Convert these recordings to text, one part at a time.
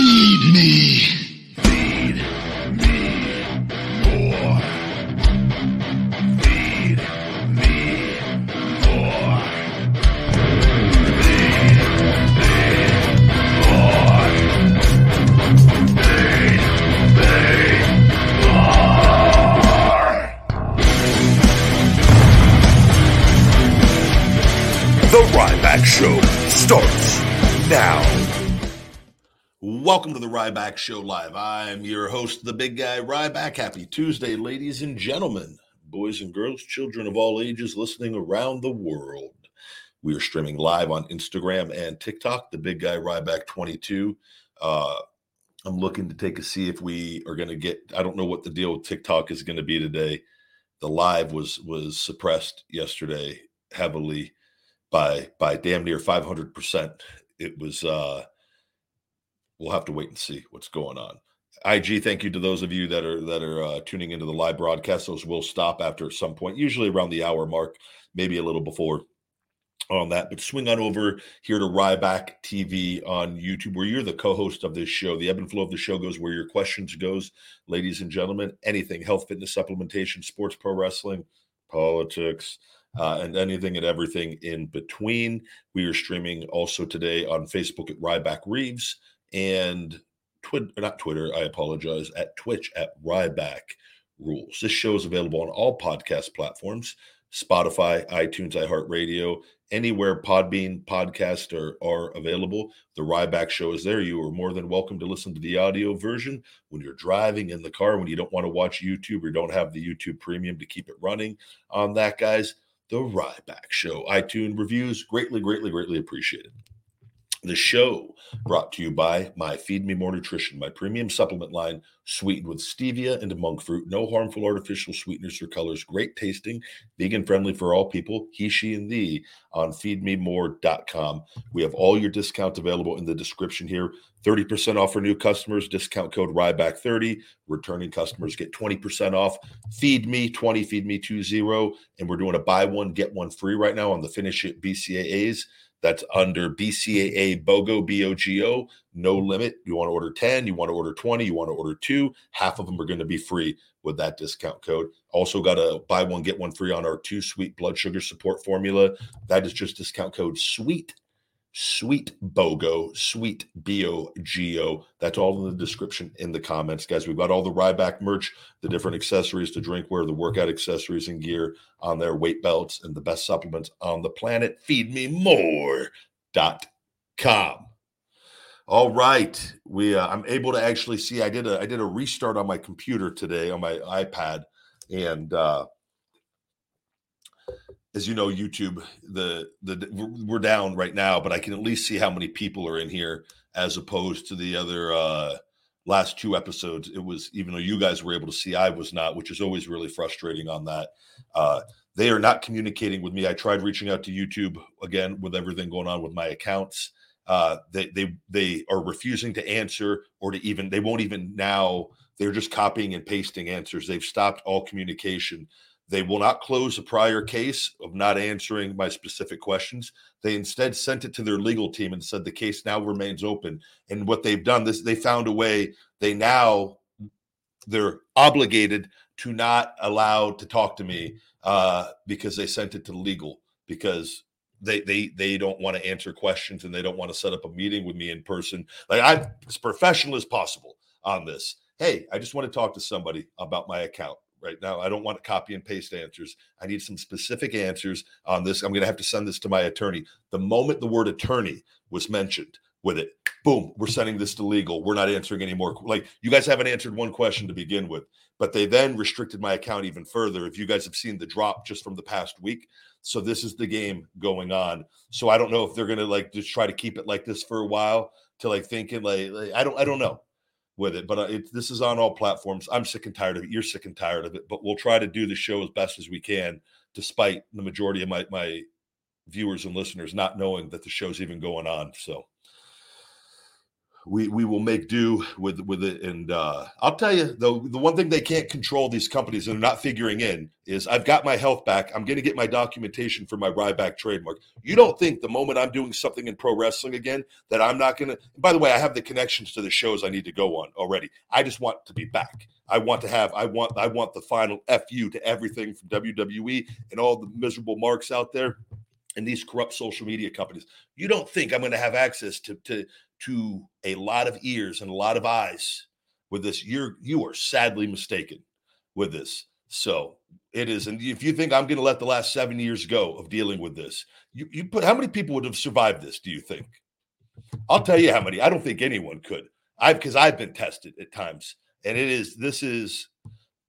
Feed me. Welcome to the Ryback Show Live. I'm your host, the big guy Ryback. Happy Tuesday, ladies and gentlemen, boys and girls, children of all ages listening around the world. We are streaming live on Instagram and TikTok, the big guy Ryback 22. Uh, I'm looking to take a see if we are going to get. I don't know what the deal with TikTok is going to be today. The live was was suppressed yesterday heavily by by damn near 500 percent. It was. uh we'll have to wait and see what's going on. IG, thank you to those of you that are that are uh, tuning into the live broadcast. Those will stop after some point, usually around the hour mark, maybe a little before on that. But swing on over here to Ryback TV on YouTube, where you're the co-host of this show. The ebb and flow of the show goes where your questions goes, ladies and gentlemen. Anything health, fitness, supplementation, sports, pro wrestling, politics. Uh, and anything and everything in between. We are streaming also today on Facebook at Ryback Reeves and Twitter, not Twitter, I apologize, at Twitch at Ryback Rules. This show is available on all podcast platforms Spotify, iTunes, iHeartRadio, anywhere Podbean podcasts are, are available. The Ryback Show is there. You are more than welcome to listen to the audio version when you're driving in the car, when you don't want to watch YouTube or don't have the YouTube premium to keep it running on that, guys. The Ryback Show. iTunes reviews, greatly, greatly, greatly appreciated. The show brought to you by My Feed Me More Nutrition, my premium supplement line sweetened with stevia and monk fruit, no harmful artificial sweeteners or colors, great tasting, vegan friendly for all people, he, she, and thee on feedmemore.com. We have all your discounts available in the description here. 30% off for new customers, discount code RYBACK30. Returning customers get 20% off. Feed me 20, feed me 20. And we're doing a buy one, get one free right now on the Finish It BCAAs. That's under BCAA BOGO, B-O-G-O, no limit. You want to order 10, you want to order 20, you want to order two. Half of them are going to be free with that discount code. Also got a buy one, get one free on our two sweet blood sugar support formula. That is just discount code SWEET. Sweet BOGO, sweet B O G O. That's all in the description in the comments, guys. We've got all the Ryback merch, the different accessories to drink, drinkware, the workout accessories and gear on their weight belts, and the best supplements on the planet. Feedmemore.com. All right, we uh, I'm able to actually see. I did a I did a restart on my computer today on my iPad, and uh, as you know, YouTube the the we're down right now, but I can at least see how many people are in here as opposed to the other uh, last two episodes. It was even though you guys were able to see, I was not, which is always really frustrating on that. Uh, they are not communicating with me. I tried reaching out to YouTube again with everything going on with my accounts. Uh, they they they are refusing to answer or to even they won't even now. They're just copying and pasting answers. They've stopped all communication. They will not close a prior case of not answering my specific questions. They instead sent it to their legal team and said the case now remains open. And what they've done this, they found a way. They now they're obligated to not allow to talk to me uh, because they sent it to legal because they they they don't want to answer questions and they don't want to set up a meeting with me in person. Like I'm as professional as possible on this. Hey, I just want to talk to somebody about my account right now. I don't want to copy and paste answers. I need some specific answers on this. I'm going to have to send this to my attorney. The moment the word attorney was mentioned with it, boom, we're sending this to legal. We're not answering any more. Like you guys haven't answered one question to begin with, but they then restricted my account even further. If you guys have seen the drop just from the past week. So this is the game going on. So I don't know if they're going to like just try to keep it like this for a while to like thinking like, like I don't I don't know with it. But uh, it, this is on all platforms. I'm sick and tired of it. You're sick and tired of it. But we'll try to do the show as best as we can, despite the majority of my my viewers and listeners not knowing that the show's even going on. So we we will make do with with it. And uh, I'll tell you though, the one thing they can't control these companies and they're not figuring in is I've got my health back. I'm going to get my documentation for my Ryback trademark. You don't think the moment I'm doing something in pro wrestling again that I'm not going to? By the way, I have the connections to the shows I need to go on already. I just want to be back. I want to have. I want. I want the final fu to everything from WWE and all the miserable marks out there and these corrupt social media companies. You don't think I'm going to have access to to to a lot of ears and a lot of eyes with this. You're you are sadly mistaken with this. So it is, and if you think I'm going to let the last seven years go of dealing with this, you you put how many people would have survived this? Do you think? I'll tell you how many. I don't think anyone could. I've because I've been tested at times, and it is this is,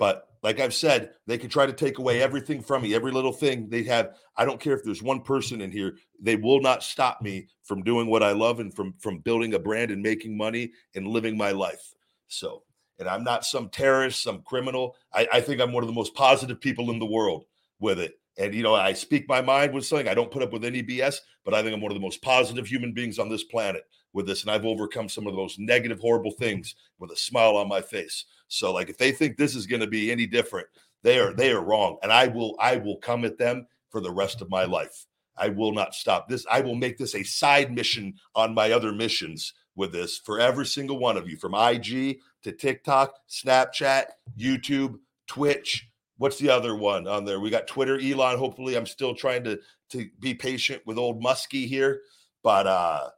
but like I've said, they can try to take away everything from me, every little thing they have. I don't care if there's one person in here, they will not stop me from doing what I love and from from building a brand and making money and living my life. So, and I'm not some terrorist, some criminal. I, I think I'm one of the most positive people in the world with it. And you know, I speak my mind with something. I don't put up with any BS, but I think I'm one of the most positive human beings on this planet with this. And I've overcome some of the most negative, horrible things with a smile on my face. So like if they think this is going to be any different, they are they are wrong. And I will I will come at them for the rest of my life. I will not stop this. I will make this a side mission on my other missions with this for every single one of you from IG to TikTok, Snapchat, YouTube, Twitch. What's the other one on there? We got Twitter, Elon. Hopefully, I'm still trying to to be patient with old Muskie here, but uh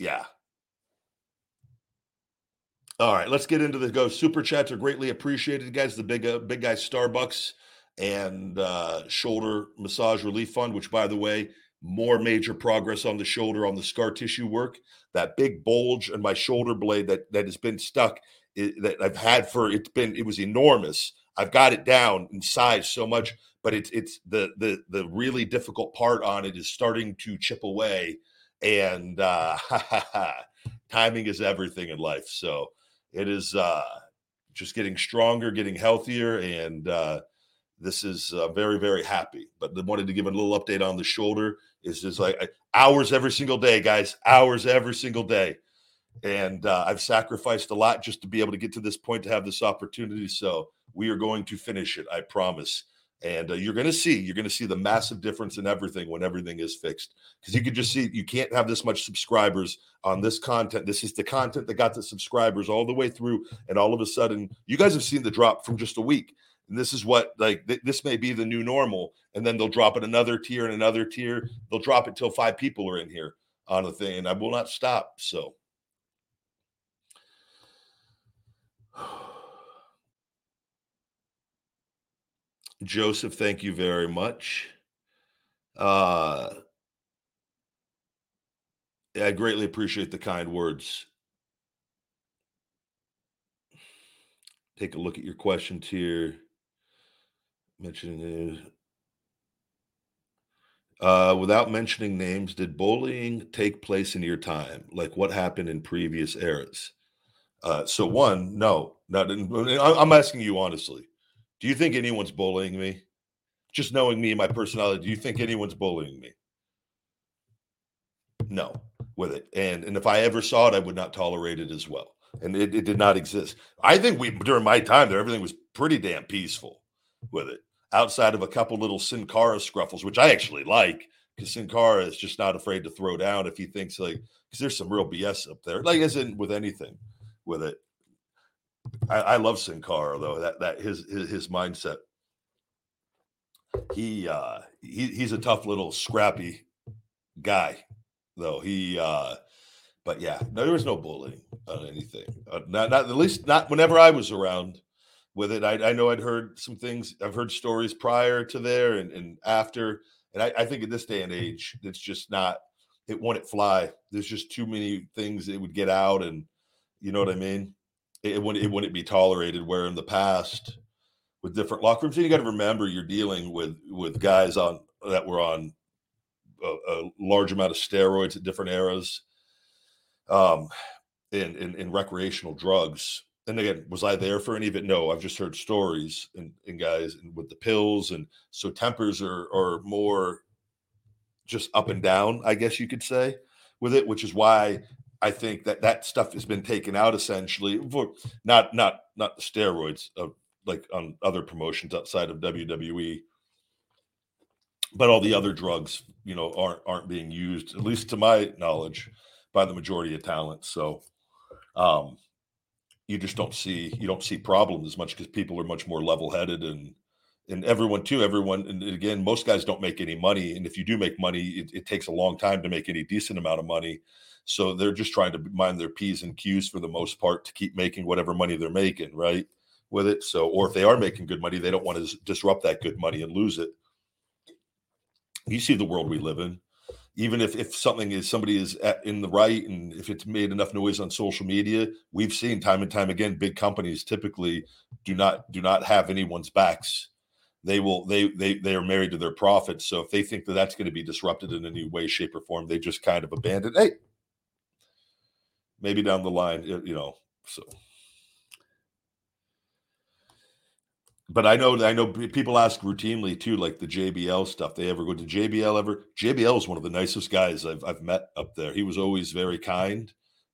yeah, all right, let's get into the go. Super chats are greatly appreciated, guys. The big, uh, big guy Starbucks and uh, shoulder massage relief fund, which, by the way, more major progress on the shoulder on the scar tissue work. That big bulge in my shoulder blade that that has been stuck it, that I've had for it's been it was enormous. I've got it down in size so much, but it's it's the the the really difficult part on it is starting to chip away, and uh, timing is everything in life. So it is uh, just getting stronger, getting healthier, and uh, this is uh, very, very happy. But I wanted to give a little update on the shoulder. It's just like hours every single day, guys. Hours every single day, and uh, I've sacrificed a lot just to be able to get to this point to have this opportunity. So we are going to finish it. I promise and uh, you're going to see you're going to see the massive difference in everything when everything is fixed. Because you can just see you can't have this much subscribers on this content. This is the content that got the subscribers all the way through and all of a sudden you guys have seen the drop from just a week. And this is what like th- this may be the new normal and then they'll drop it another tier and another tier. They'll drop it till five people are in here on the thing and i will not stop so Joseph, thank you very much. Uh, I greatly appreciate the kind words. Take a look at your questions here. Mentioning uh, without mentioning names, did bullying take place in your time? Like what happened in previous eras? Uh, so one, no, not. In, I'm asking you honestly. Do you think anyone's bullying me? Just knowing me and my personality, do you think anyone's bullying me? No, with it. And and if I ever saw it, I would not tolerate it as well. And it, it did not exist. I think we during my time there, everything was pretty damn peaceful with it. Outside of a couple little Sin Cara scruffles, which I actually like, because Sin Cara is just not afraid to throw down if he thinks like because there's some real BS up there, like in with anything with it. I, I love Sin Cara though. That that his his, his mindset. He uh he, he's a tough little scrappy guy though. He uh but yeah, no, there was no bullying on anything. Uh, not not at least not whenever I was around with it. I, I know I'd heard some things. I've heard stories prior to there and, and after. And I, I think in this day and age, it's just not it wouldn't fly. There's just too many things that would get out and you know what I mean? It wouldn't it wouldn't be tolerated. Where in the past, with different locker rooms, you got to remember you're dealing with with guys on that were on a, a large amount of steroids at different eras, um, in, in recreational drugs. And again, was I there for any of it? No, I've just heard stories and, and guys and with the pills, and so tempers are are more just up and down, I guess you could say, with it, which is why I think that that stuff has been taken out essentially for not not not the steroids of like on other promotions outside of WWE, but all the other drugs, you know, aren't aren't being used, at least to my knowledge, by the majority of talent. So, um, you just don't see you don't see problems as much because people are much more level headed and and everyone too everyone and again most guys don't make any money and if you do make money it, it, takes a long time to make any decent amount of money. So they're just trying to mind their p's and q's for the most part to keep making whatever money they're making right with it. So or if they are making good money they don't want to disrupt that good money and lose it. You see the world we live in. Even if, if something is somebody is at, in the right and if it's made enough noise on social media we've seen time and time again big companies typically do not do not have anyone's backs they will they they they are married to their profits so if they think that that's going to be disrupted in any way shape or form they just kind of abandon hey maybe down the line you know so but I know I know people ask routinely too, like the JBL stuff. They ever go to JBL ever? JBL is one of the nicest guys I've I've met up there. He was always very kind.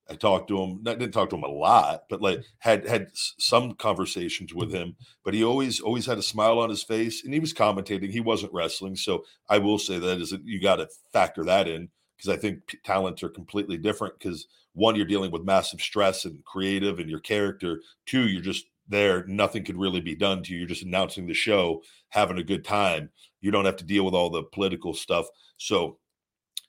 I talked to him. I didn't talk to him a lot, but like had had some conversations with him. But he always always had a smile on his face, and he was commentating. He wasn't wrestling, so I will say that is you got to factor that in because I think p- talents are completely different. Because one, you're dealing with massive stress and creative, and your character. Two, you're just there, nothing could really be done to you. You're just announcing the show, having a good time. You don't have to deal with all the political stuff. So,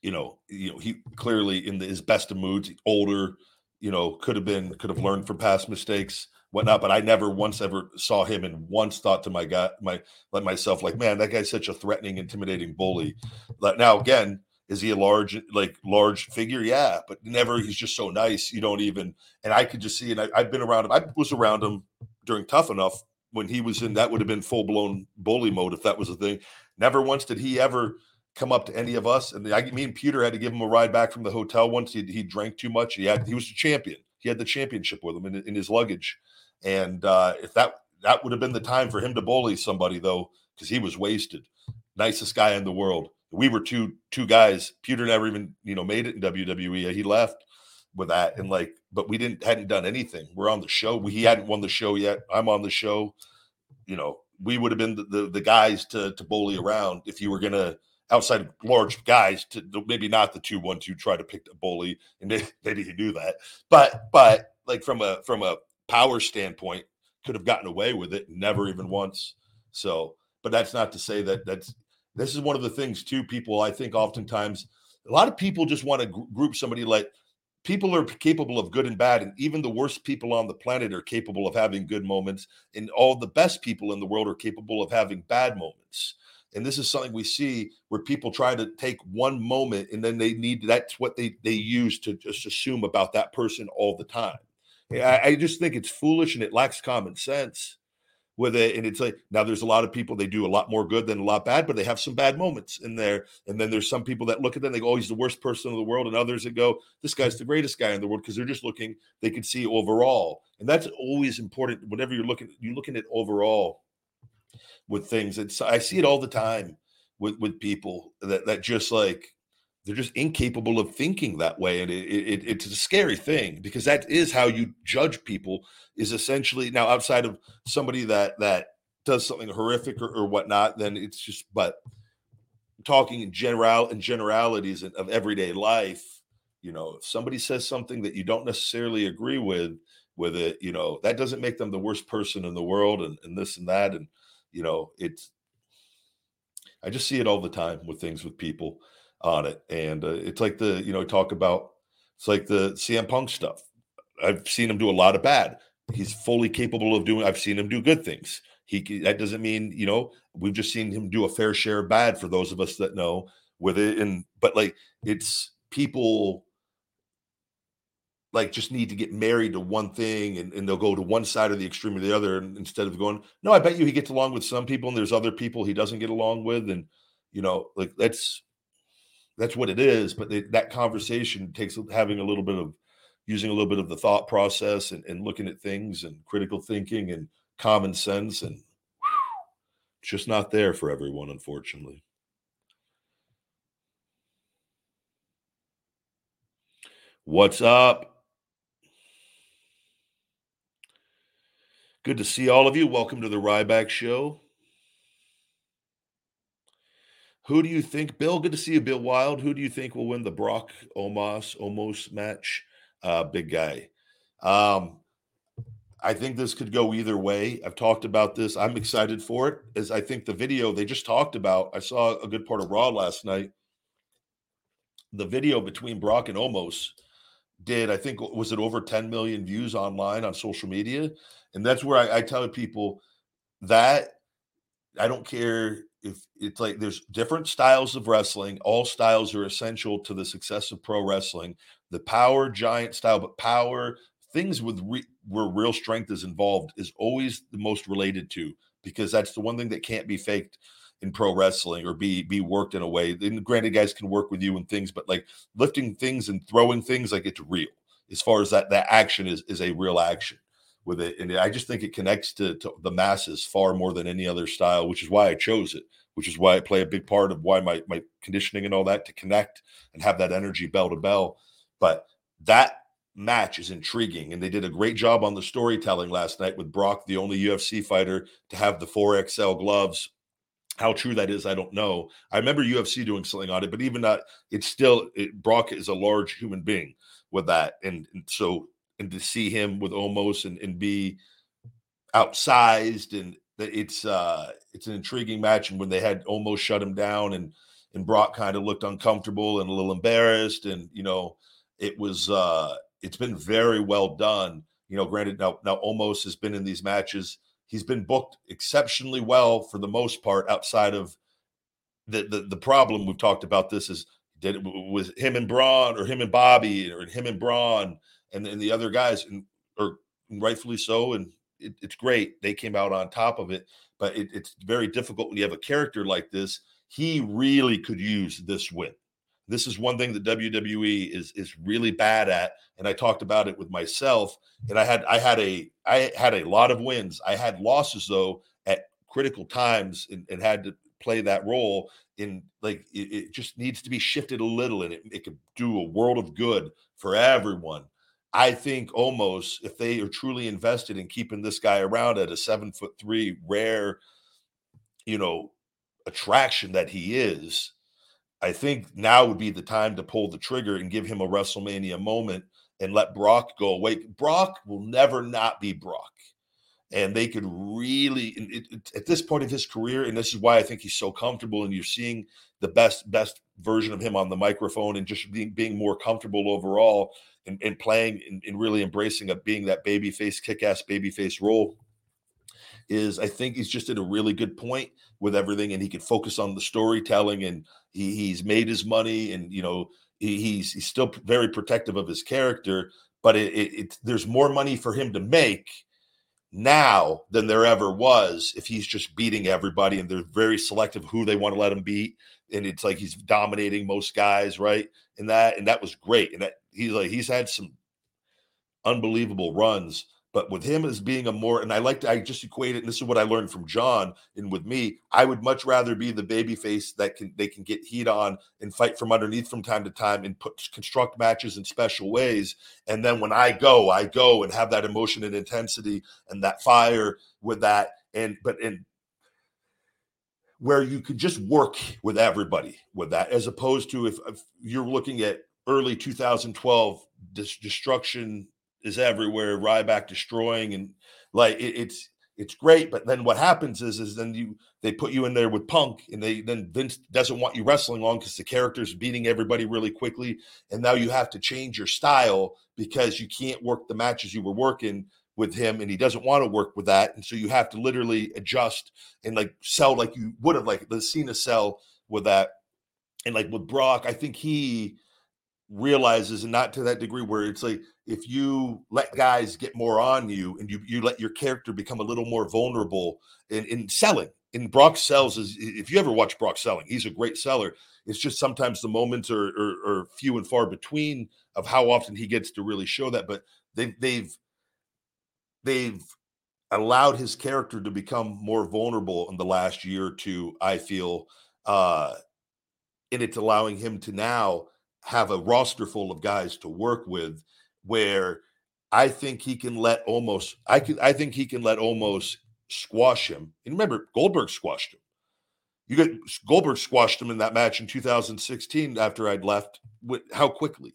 you know, you know, he clearly in the, his best of moods, older, you know, could have been, could have learned from past mistakes, whatnot. But I never once ever saw him and once thought to my guy, my like myself, like, man, that guy's such a threatening, intimidating bully. But now again, is he a large, like large figure? Yeah, but never. He's just so nice. You don't even. And I could just see. And I, I've been around him. I was around him during Tough Enough when he was in. That would have been full blown bully mode if that was a thing. Never once did he ever come up to any of us. And I, me and Peter had to give him a ride back from the hotel once he, he drank too much. He had he was a champion. He had the championship with him in, in his luggage. And uh, if that that would have been the time for him to bully somebody though, because he was wasted. Nicest guy in the world we were two two guys. Peter never even you know made it in WWE. He left with that, and like, but we didn't hadn't done anything. We're on the show. We, he hadn't won the show yet. I'm on the show. You know, we would have been the, the, the guys to to bully around if you were gonna outside of large guys to maybe not the two one two try to pick a bully and maybe he knew that, but but like from a from a power standpoint, could have gotten away with it never even once. So, but that's not to say that that's this is one of the things too. People, I think, oftentimes a lot of people just want to group somebody like people are capable of good and bad, and even the worst people on the planet are capable of having good moments, and all the best people in the world are capable of having bad moments. And this is something we see where people try to take one moment and then they need that's what they they use to just assume about that person all the time. I, I just think it's foolish and it lacks common sense with it. And it's like now there's a lot of people they do a lot more good than a lot bad, but they have some bad moments in there. And then there's some people that look at them, they go, Oh, he's the worst person in the world, and others that go, This guy's the greatest guy in the world, because they're just looking, they can see overall. And that's always important. Whenever you're looking, you're looking at overall with things. It's I see it all the time with with people that that just like they're just incapable of thinking that way and it, it, it's a scary thing because that is how you judge people is essentially now outside of somebody that that does something horrific or, or whatnot then it's just but talking in general in generalities of everyday life you know if somebody says something that you don't necessarily agree with with it you know that doesn't make them the worst person in the world and, and this and that and you know it's i just see it all the time with things with people on it. And uh, it's like the, you know, talk about, it's like the CM Punk stuff. I've seen him do a lot of bad. He's fully capable of doing, I've seen him do good things. He, that doesn't mean, you know, we've just seen him do a fair share of bad for those of us that know with it. And, but like, it's people like just need to get married to one thing and, and they'll go to one side or the extreme or the other instead of going no i bet you he gets along with some people and there's other people he doesn't get along with and you know like that's that's what it is. But it, that conversation takes having a little bit of using a little bit of the thought process and, and looking at things and critical thinking and common sense and just not there for everyone, unfortunately. What's up? Good to see all of you. Welcome to the Ryback Show. Who do you think, Bill? Good to see you, Bill Wild. Who do you think will win the Brock Omos Omos match? Uh, big guy. Um, I think this could go either way. I've talked about this. I'm excited for it. As I think the video they just talked about, I saw a good part of Raw last night. The video between Brock and Omos did, I think, was it over 10 million views online on social media? And that's where I, I tell people that I don't care if it's like there's different styles of wrestling. All styles are essential to the success of pro wrestling. The power giant style, but power things with re, where real strength is involved is always the most related to because that's the one thing that can't be faked in pro wrestling or be be worked in a way. And granted, guys can work with you and things, but like lifting things and throwing things, like it's real. As far as that that action is is a real action with it, and I just think it connects to, to the masses far more than any other style, which is why I chose it. Which is why I play a big part of why my my conditioning and all that to connect and have that energy bell to bell. But that match is intriguing. And they did a great job on the storytelling last night with Brock, the only UFC fighter to have the 4XL gloves. How true that is, I don't know. I remember UFC doing something on it, but even that, it's still, it, Brock is a large human being with that. And, and so, and to see him with Omos and, and be outsized and that it's uh it's an intriguing match and when they had Omos shut him down and and Brock kind of looked uncomfortable and a little embarrassed and you know it was uh it's been very well done. You know, granted, now now Omos has been in these matches. He's been booked exceptionally well for the most part, outside of the the, the problem we've talked about. This is did it was him and Braun or him and Bobby or him and Braun and, and the other guys, and or rightfully so. And it, it's great they came out on top of it, but it, it's very difficult when you have a character like this. He really could use this win. This is one thing that WWE is is really bad at, and I talked about it with myself. And I had I had a I had a lot of wins. I had losses though at critical times, and, and had to play that role. In like it, it, just needs to be shifted a little, and it, it could do a world of good for everyone. I think Omos if they are truly invested in keeping this guy around at a seven foot three rare, you know, attraction that he is, I think now would be the time to pull the trigger and give him a WrestleMania moment and let Brock go away. Brock will never not be Brock. And they could really, at this point of his career, and this is why I think he's so comfortable, and you're seeing the best best version of him on the microphone, and just being, being more comfortable overall, and, and playing and, and really embracing of being that baby face, kick ass baby face role is I think he's just at a really good point with everything, and he can focus on the storytelling. And he, he's made his money, and you know he, he's he's still very protective of his character. But it, it, it there's more money for him to make now than there ever was if he's just beating everybody, and they're very selective who they want to let him beat. And it's like he's dominating most guys, right? And that and that was great. And that he's like he's had some unbelievable runs but with him as being a more, and I like to, I just equate it, and this is what I learned from John and with me, I would much rather be the baby face that can they can get heat on and fight from underneath from time to time and put construct matches in special ways. And then when I go, I go and have that emotion and intensity and that fire with that. And but in where you could just work with everybody with that, as opposed to if, if you're looking at early 2012 this destruction is everywhere, Ryback destroying, and like it, it's it's great. But then what happens is is then you they put you in there with Punk, and they then Vince doesn't want you wrestling long because the character's beating everybody really quickly, and now you have to change your style because you can't work the matches you were working with him and he doesn't want to work with that and so you have to literally adjust and like sell like you would have like the Cena sell with that and like with Brock I think he realizes and not to that degree where it's like if you let guys get more on you and you you let your character become a little more vulnerable in, in selling in Brock sells is if you ever watch Brock selling, he's a great seller. It's just sometimes the moments are, are, are few and far between of how often he gets to really show that. But they've they've they've allowed his character to become more vulnerable in the last year or two. I feel, uh, and it's allowing him to now have a roster full of guys to work with where I think he can let Omos I can I think he can let Omos squash him. And remember, Goldberg squashed him. You got Goldberg squashed him in that match in 2016 after I'd left. With, how quickly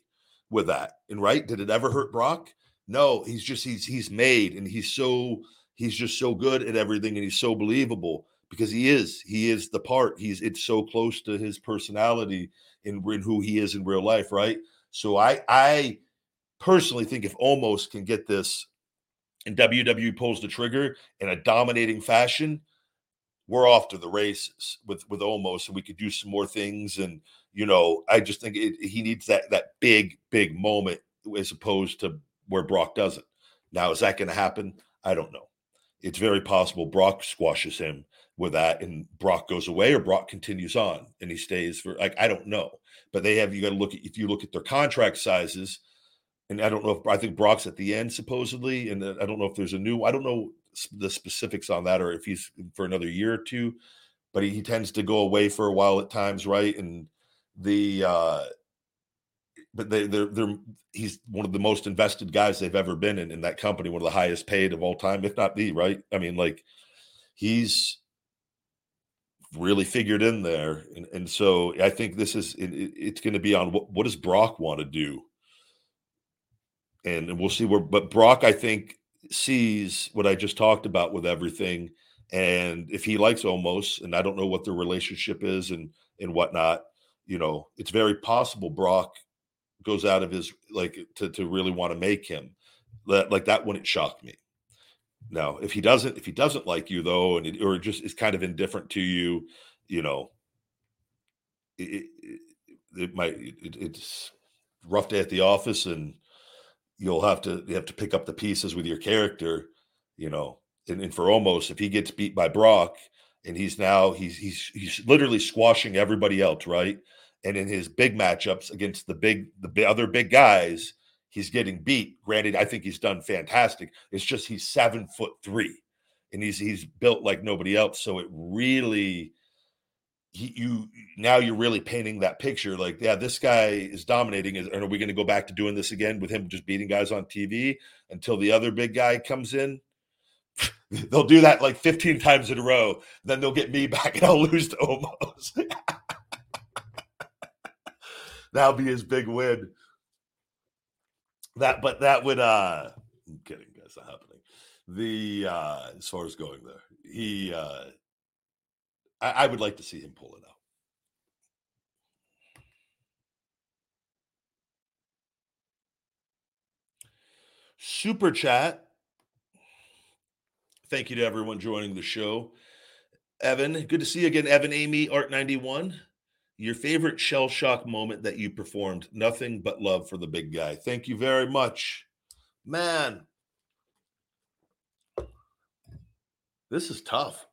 with that? And right, did it ever hurt Brock? No, he's just he's he's made and he's so he's just so good at everything and he's so believable because he is he is the part. He's it's so close to his personality in, in who he is in real life, right? So I I personally think if Omos can get this and WWE pulls the trigger in a dominating fashion, we're off to the races with with Omos, and we could do some more things. And you know, I just think it, he needs that that big big moment as opposed to where Brock doesn't. Now, is that going to happen? I don't know. It's very possible Brock squashes him with that, and Brock goes away, or Brock continues on and he stays for like I don't know. But they have you got to look at if you look at their contract sizes and I don't know if I think Brock's at the end supposedly, and I don't know if there's a new. I don't know the specifics on that, or if he's for another year or two. But he, he tends to go away for a while at times, right? And the uh but they they're they're he's one of the most invested guys they've ever been in in that company, one of the highest paid of all time, if not the right. I mean, like he's really figured in there, and, and so I think this is it, it's going to be on what what does Brock want to do and, we'll see where. But Brock, I think, sees what I just talked about with everything, and if he likes Omos, and I don't know what their relationship is and and whatnot, you know, it's very possible Brock goes out of his like to to really want to make him. That like that wouldn't shock me. Now, if he doesn't, if he doesn't like you though, and it, or just is kind of indifferent to you, you know, it, it, it might it, it's rough day at the office, and you'll have to you have to pick up the pieces with your character, you know. And, and for Omos, if he gets beat by Brock and he's now he's he's he's literally squashing everybody else, right? And in his big matchups against the big the other big guys, he's getting beat. Granted, I think he's done fantastic. It's just he's seven foot three, and he's he's built like nobody else. So it really he, you now you're really painting that picture like yeah this guy is dominating and are we going to go back to doing this again with him just beating guys on tv until the other big guy comes in they'll do that like 15 times in a row then they'll get me back and i'll lose to Omos that'll be his big win that but that would uh i'm kidding that's not happening the uh as far as going there he uh I, I would like to see him pull it out. Super chat. Thank you to everyone joining the show. Evan, good to see you again. Evan Amy, Art 91. Your favorite shell shock moment that you performed. Nothing but love for the big guy. Thank you very much. Man, this is tough.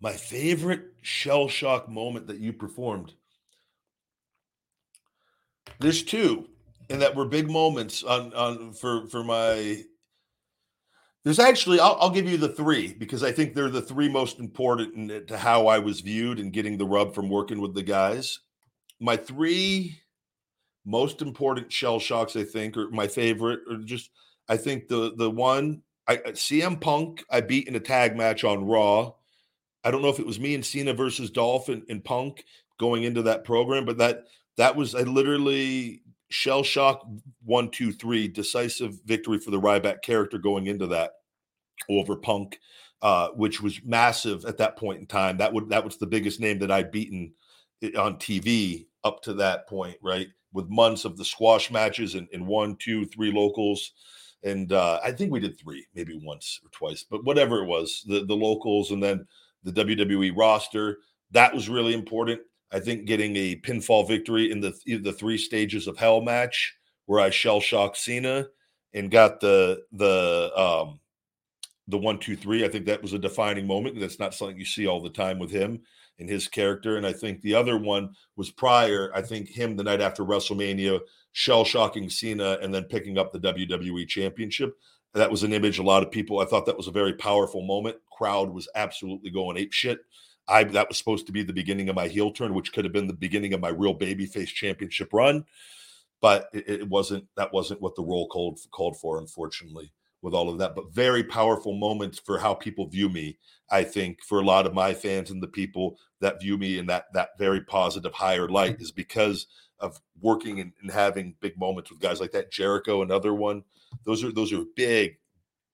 My favorite shell shock moment that you performed. There's two, and that were big moments on on for for my. There's actually I'll, I'll give you the three because I think they're the three most important to how I was viewed and getting the rub from working with the guys. My three most important shell shocks, I think, or my favorite, or just I think the the one I uh, CM Punk I beat in a tag match on Raw I don't know if it was me and Cena versus Dolph and, and Punk going into that program, but that that was I literally shell shock one, two, three, decisive victory for the Ryback character going into that over Punk, uh, which was massive at that point in time. That would that was the biggest name that I'd beaten on TV up to that point, right? With months of the squash matches and, and one, two, three locals. And uh, I think we did three, maybe once or twice, but whatever it was, the the locals and then the WWE roster. That was really important. I think getting a pinfall victory in the the three stages of Hell match, where I shell shocked Cena and got the the um the one two three. I think that was a defining moment. That's not something you see all the time with him and his character. And I think the other one was prior. I think him the night after WrestleMania, shell shocking Cena and then picking up the WWE Championship. That was an image a lot of people. I thought that was a very powerful moment. Crowd was absolutely going ape shit. I that was supposed to be the beginning of my heel turn, which could have been the beginning of my real babyface championship run, but it, it wasn't. That wasn't what the role called called for, unfortunately. With all of that, but very powerful moments for how people view me. I think for a lot of my fans and the people that view me in that that very positive higher light is because of working and, and having big moments with guys like that. Jericho, another one. Those are those are big.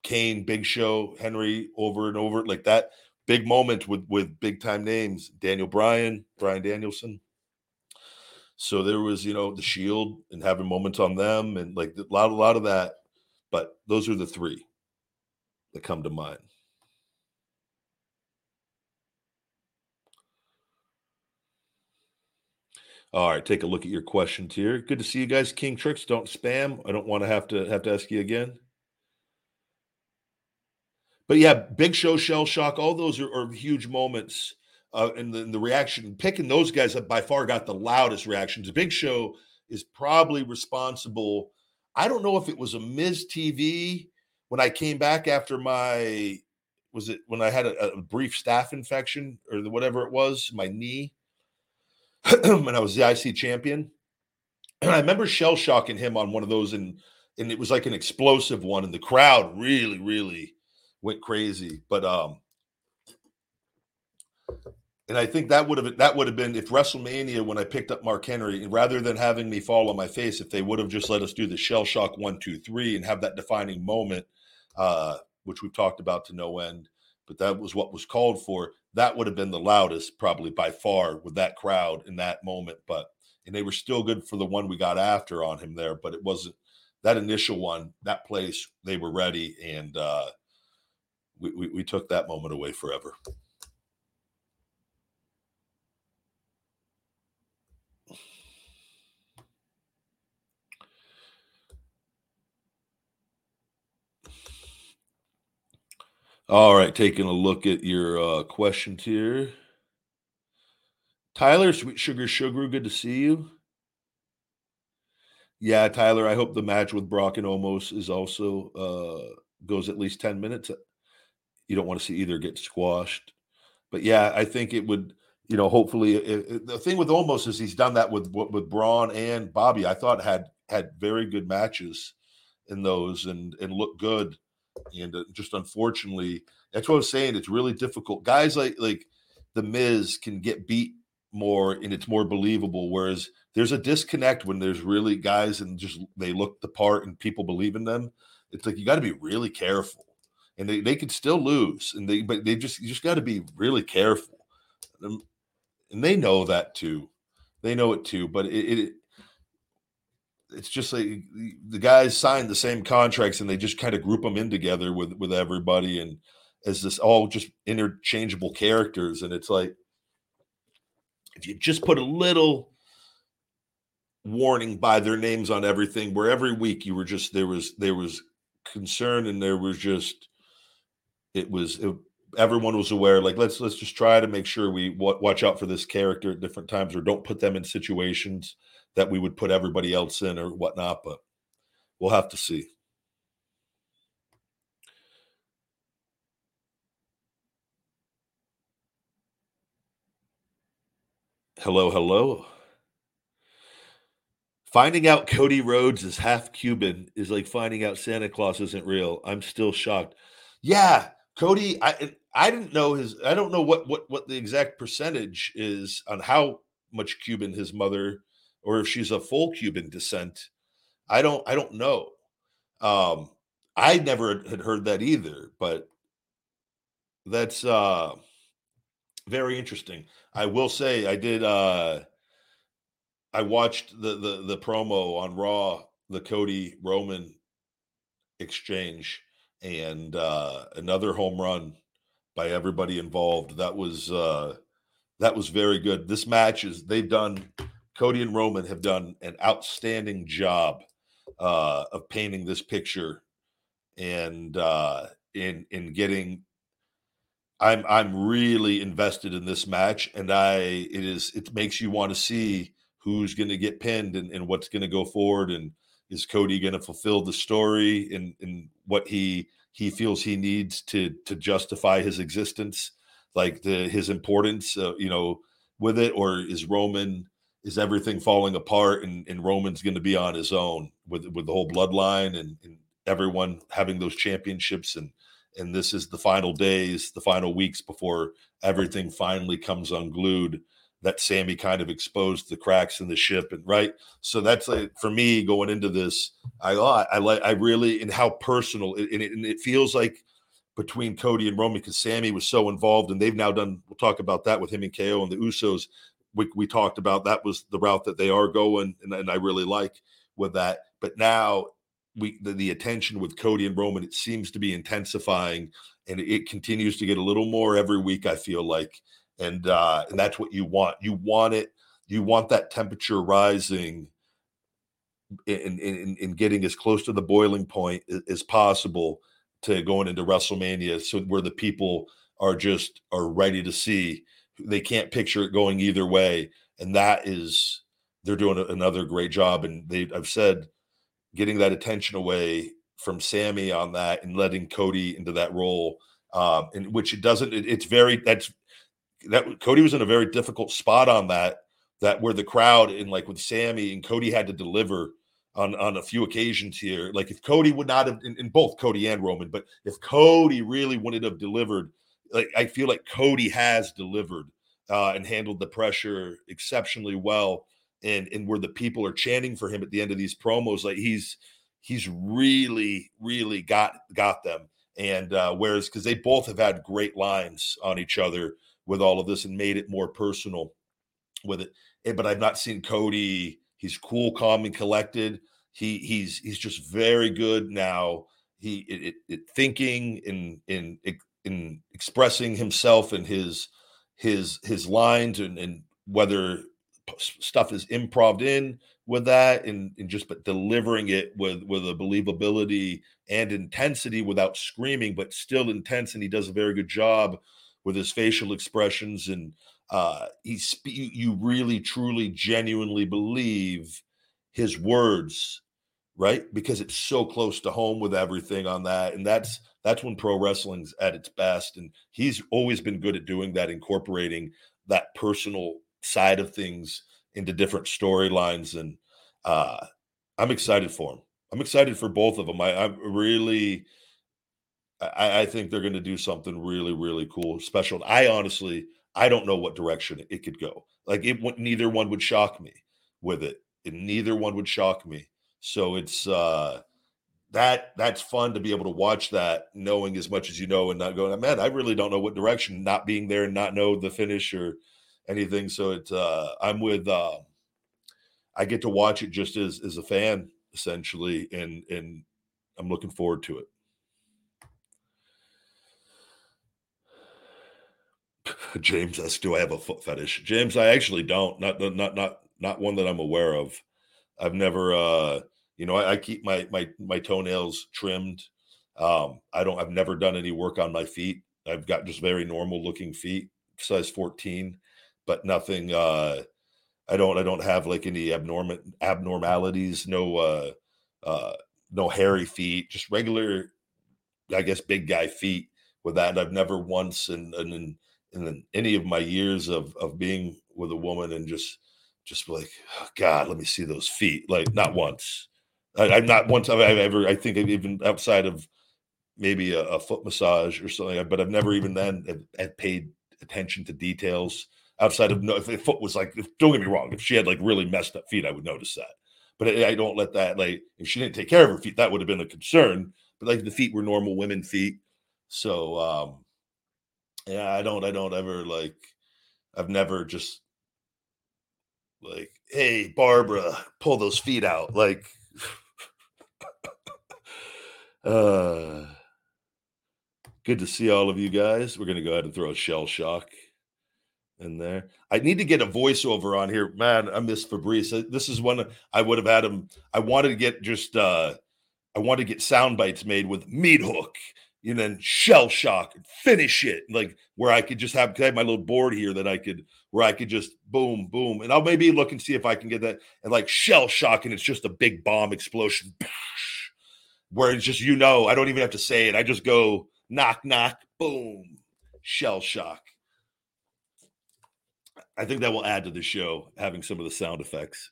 Kane, Big Show, Henry, over and over like that big moment with with big time names daniel bryan Brian danielson. So there was you know the shield and having moments on them and like a lot a lot of that but those are the three that come to mind. All right take a look at your questions here. Good to see you guys king tricks don't spam. I don't want to have to have to ask you again but yeah, Big Show, Shell Shock, all those are, are huge moments. Uh, and the, the, reaction, picking those guys that by far got the loudest reactions. Big Show is probably responsible. I don't know if it was a Miz TV when I came back after my, was it when I had a, a brief staph infection or the, whatever it was, my knee, when I was the IC champion. And I remember shell shocking him on one of those, and and it was like an explosive one, and the crowd really, really went crazy. But um, and I think that would have that would have been if WrestleMania when I picked up Mark Henry, rather than having me fall on my face, if they would have just let us do the shell shock one, two, three, and have that defining moment, uh, which we've talked about to no end. But that was what was called for. That would have been the loudest, probably by far, with that crowd in that moment. But and they were still good for the one we got after on him there, but it wasn't that initial one. That place they were ready, and uh, we, we, took that moment away forever. All right, taking a look at your uh, questions here. Tyler, Sweet Sugar Sugar, good to see you. Yeah, Tyler, I hope the match with Brock and Omos is also uh, goes at least 10 minutes you don't want to see either get squashed. But yeah, I think it would. You know, hopefully, it, it, the thing with Omos is he's done that with with Braun and Bobby. I thought had had very good matches in those and and looked good. And uh, just unfortunately, that's what I was saying. It's really difficult. Guys like like the Miz can get beat more and it's more believable. Whereas there's a disconnect when there's really guys and just they look the part and people believe in them. It's like you got to be really careful and they, they could still lose and they but they just you just got to be really careful. Um, and they know that too. They know it too but it, it it's just like the guys signed the same contracts and they just kind of group them in together with with everybody and as this all just interchangeable characters and it's like if you just put a little warning by their names on everything where every week you were just there was there was concern and there was just it was it, everyone was aware like let's let's just try to make sure we w- watch out for this character at different times or don't put them in situations that we would put everybody else in or whatnot but we'll have to see. Hello hello. Finding out cody rhodes is half cuban is like finding out santa claus isn't real. I'm still shocked. Yeah Cody, I I didn't know his. I don't know what what what the exact percentage is on how much Cuban his mother, or if she's a full Cuban descent. I don't I don't know. Um, I never had heard that either, but that's uh very interesting. I will say I did. uh I watched the the the promo on Raw, the Cody Roman exchange and uh, another home run by everybody involved. That was uh, that was very good. This match is they've done. Cody and Roman have done an outstanding job uh, of painting this picture and uh, in in getting. I'm I'm really invested in this match, and I it is it makes you want to see who's going to get pinned and, and what's going to go forward and is Cody going to fulfill the story and, what he he feels he needs to to justify his existence like the his importance, uh, you know, with it, or is Roman is everything falling apart and, and Roman's going to be on his own with with the whole bloodline and, and everyone having those championships and and this is the final days, the final weeks before everything finally comes unglued. That Sami kind of exposed the cracks in the ship, and right. So that's like for me going into this. I oh, I like I really and how personal and it, and it feels like between Cody and Roman because Sami was so involved, and they've now done. We'll talk about that with him and KO and the Usos. We, we talked about that was the route that they are going, and, and I really like with that. But now we the, the, attention with Cody and Roman it seems to be intensifying and it continues to get a little more every week I feel like and uh and that's what you want you want it you want that temperature rising in in, in getting as close to the boiling point as possible to going into WrestleMania so where the people are just are ready to see they can't picture it going either way and that is they're doing another great job and they I've said getting that attention away from Sami on that and letting Cody into that role. Um, and which it doesn't, it, it's very, that's that Cody was in a very difficult spot on that, that where the crowd and like with Sami and Cody had to deliver on, on a few occasions here. Like if Cody would not have, in, in both Cody and Roman, but if Cody really wouldn't have delivered, like I feel like Cody has delivered uh, and handled the pressure exceptionally well and and where the people are chanting for him at the end of these promos like he's he's really really got got them and uh whereas because they both have had great lines on each other with all of this and made it more personal with it. Eh, but i've not seen cody. He's cool calm and collected. He he's he's just very good now. He it, it, it thinking in in in expressing himself and his his his lines and and whether stuff is improv in with that and, and just but delivering it with with a believability and intensity without screaming but still intense and he does a very good job with his facial expressions and uh he's you really truly genuinely believe his words right? Because it's so close to home with everything on that and that's that's when pro wrestling's at its best and he's always been good at doing that incorporating that personal side of things into different storylines and uh i'm excited for him. I'm excited for both of them i i really i, I think they're going to do something really really cool special i honestly i don't know what direction it could go like it neither one would shock me with it and neither one would shock me so it's uh that that's fun to be able to watch that knowing as much as you know and not going man i really don't know what direction not being there and not know the finish or anything. So it's uh, I'm with uh, I get to watch it just as as a fan essentially, and and I'm looking forward to it. James asks, "Do I have a foot fetish?" James, I actually don't. Not not not not one that I'm aware of. I've never, uh, you know, I, I keep my my my toenails trimmed. Um, I don't. I've never done any work on my feet. I've got just very normal looking feet, size 14 but nothing uh I don't I don't have like any abnormal abnormalities, no uh uh no hairy feet, just regular I guess big guy feet with that. I've never once in in, in any of my years of of being with a woman and just just like oh God, let me see those feet. Like not once. I, am not once I've, I've ever I think even outside of maybe a, a, foot massage or something, but I've never even then have paid attention to details outside of no, if the foot was like, if, don't get me wrong, if she had like really messed up feet, I would notice that. But I, I don't let that like if she didn't take care of her feet, that would have been a concern. But like the feet were normal women feet, so um yeah, I don't, I don't ever like, I've never just like, hey Barbara, pull those feet out, like. uh good to see all of you guys. We're gonna go ahead and throw a shell shock in there. I need to get a voiceover on here, man. I miss Fabrice. This is one I would have had him. I wanted to get just uh I wanted to get sound bites made with meat hook, and then shell shock and finish it, like where I could just have, I have my little board here that I could where I could just boom, boom, and I'll maybe look and see if I can get that and like shell shock, and it's just a big bomb explosion, where it's just you know I don't even have to say it. I just go knock knock, boom, shell shock I think that will add to the show having some of the sound effects.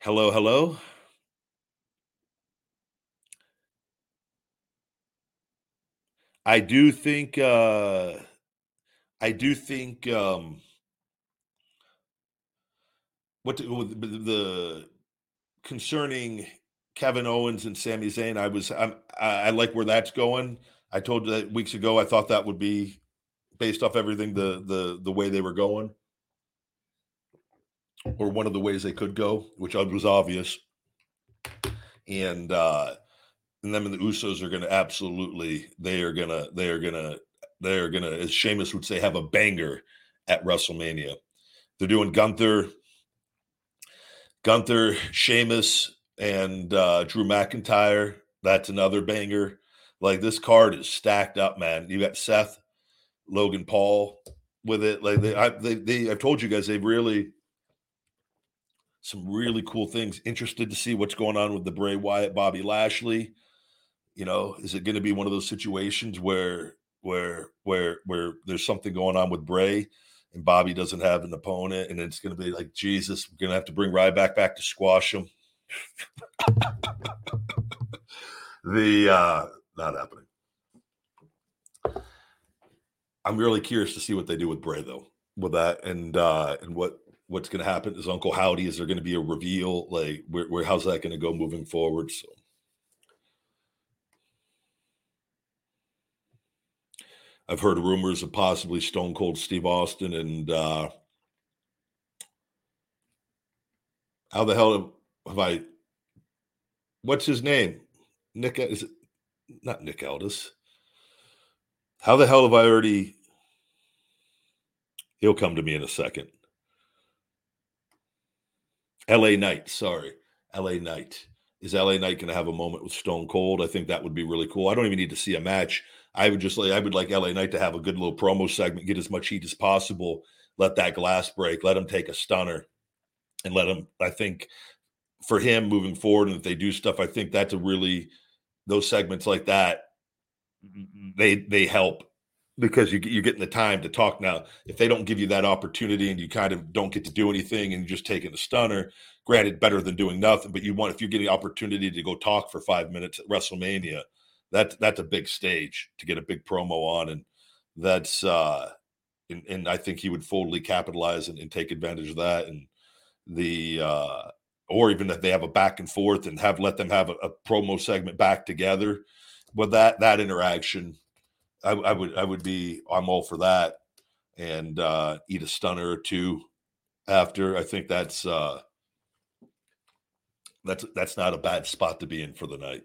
Hello, hello. I do think uh I do think um what to, the, the concerning Kevin Owens and Sami Zayn, I was I'm, I, like where that's going. I told you that weeks ago. I thought that would be based off everything the the the way they were going, or one of the ways they could go, which was obvious. And uh and them and the Usos are going to absolutely they are gonna they are gonna they are gonna as Sheamus would say have a banger at WrestleMania. They're doing Gunther, Gunther, Sheamus, and uh, Drew McIntyre. That's another banger. Like this card is stacked up, man. You got Seth, Logan Paul with it. Like they, I, they, they, I've told you guys, they've really some really cool things. Interested to see what's going on with the Bray Wyatt, Bobby Lashley. You know, is it going to be one of those situations where, where, where, where there's something going on with Bray? and Bobby doesn't have an opponent, and it's going to be like Jesus. We're going to have to bring Ryback back to squash him. the uh, not happening. I'm really curious to see what they do with Bray though, with that, and uh, and what what's going to happen. Is Uncle Howdy? Is there going to be a reveal? Like, where, where how's that going to go moving forward? So. I've heard rumors of possibly Stone Cold Steve Austin and uh, how the hell have I? What's his name? Nick is it not Nick Aldis? How the hell have I already? He'll come to me in a second. L.A. Knight, sorry, L.A. Knight. Is LA Knight going to have a moment with Stone Cold? I think that would be really cool. I don't even need to see a match. I would just like I would like LA Knight to have a good little promo segment, get as much heat as possible, let that glass break, let him take a stunner, and let him. I think for him moving forward, and if they do stuff, I think that's a really those segments like that. Mm-hmm, mm-hmm. They they help because you you're getting the time to talk now. If they don't give you that opportunity and you kind of don't get to do anything and you're just taking a stunner, granted, better than doing nothing. But you want if you're getting opportunity to go talk for five minutes at WrestleMania that that's a big stage to get a big promo on, and that's uh, and, and I think he would fully capitalize and, and take advantage of that, and the uh, or even if they have a back and forth and have let them have a, a promo segment back together with that that interaction, I, I, would I would be I'm all for that, and uh, eat a stunner or two after. I think that's uh, that's that's not a bad spot to be in for the night.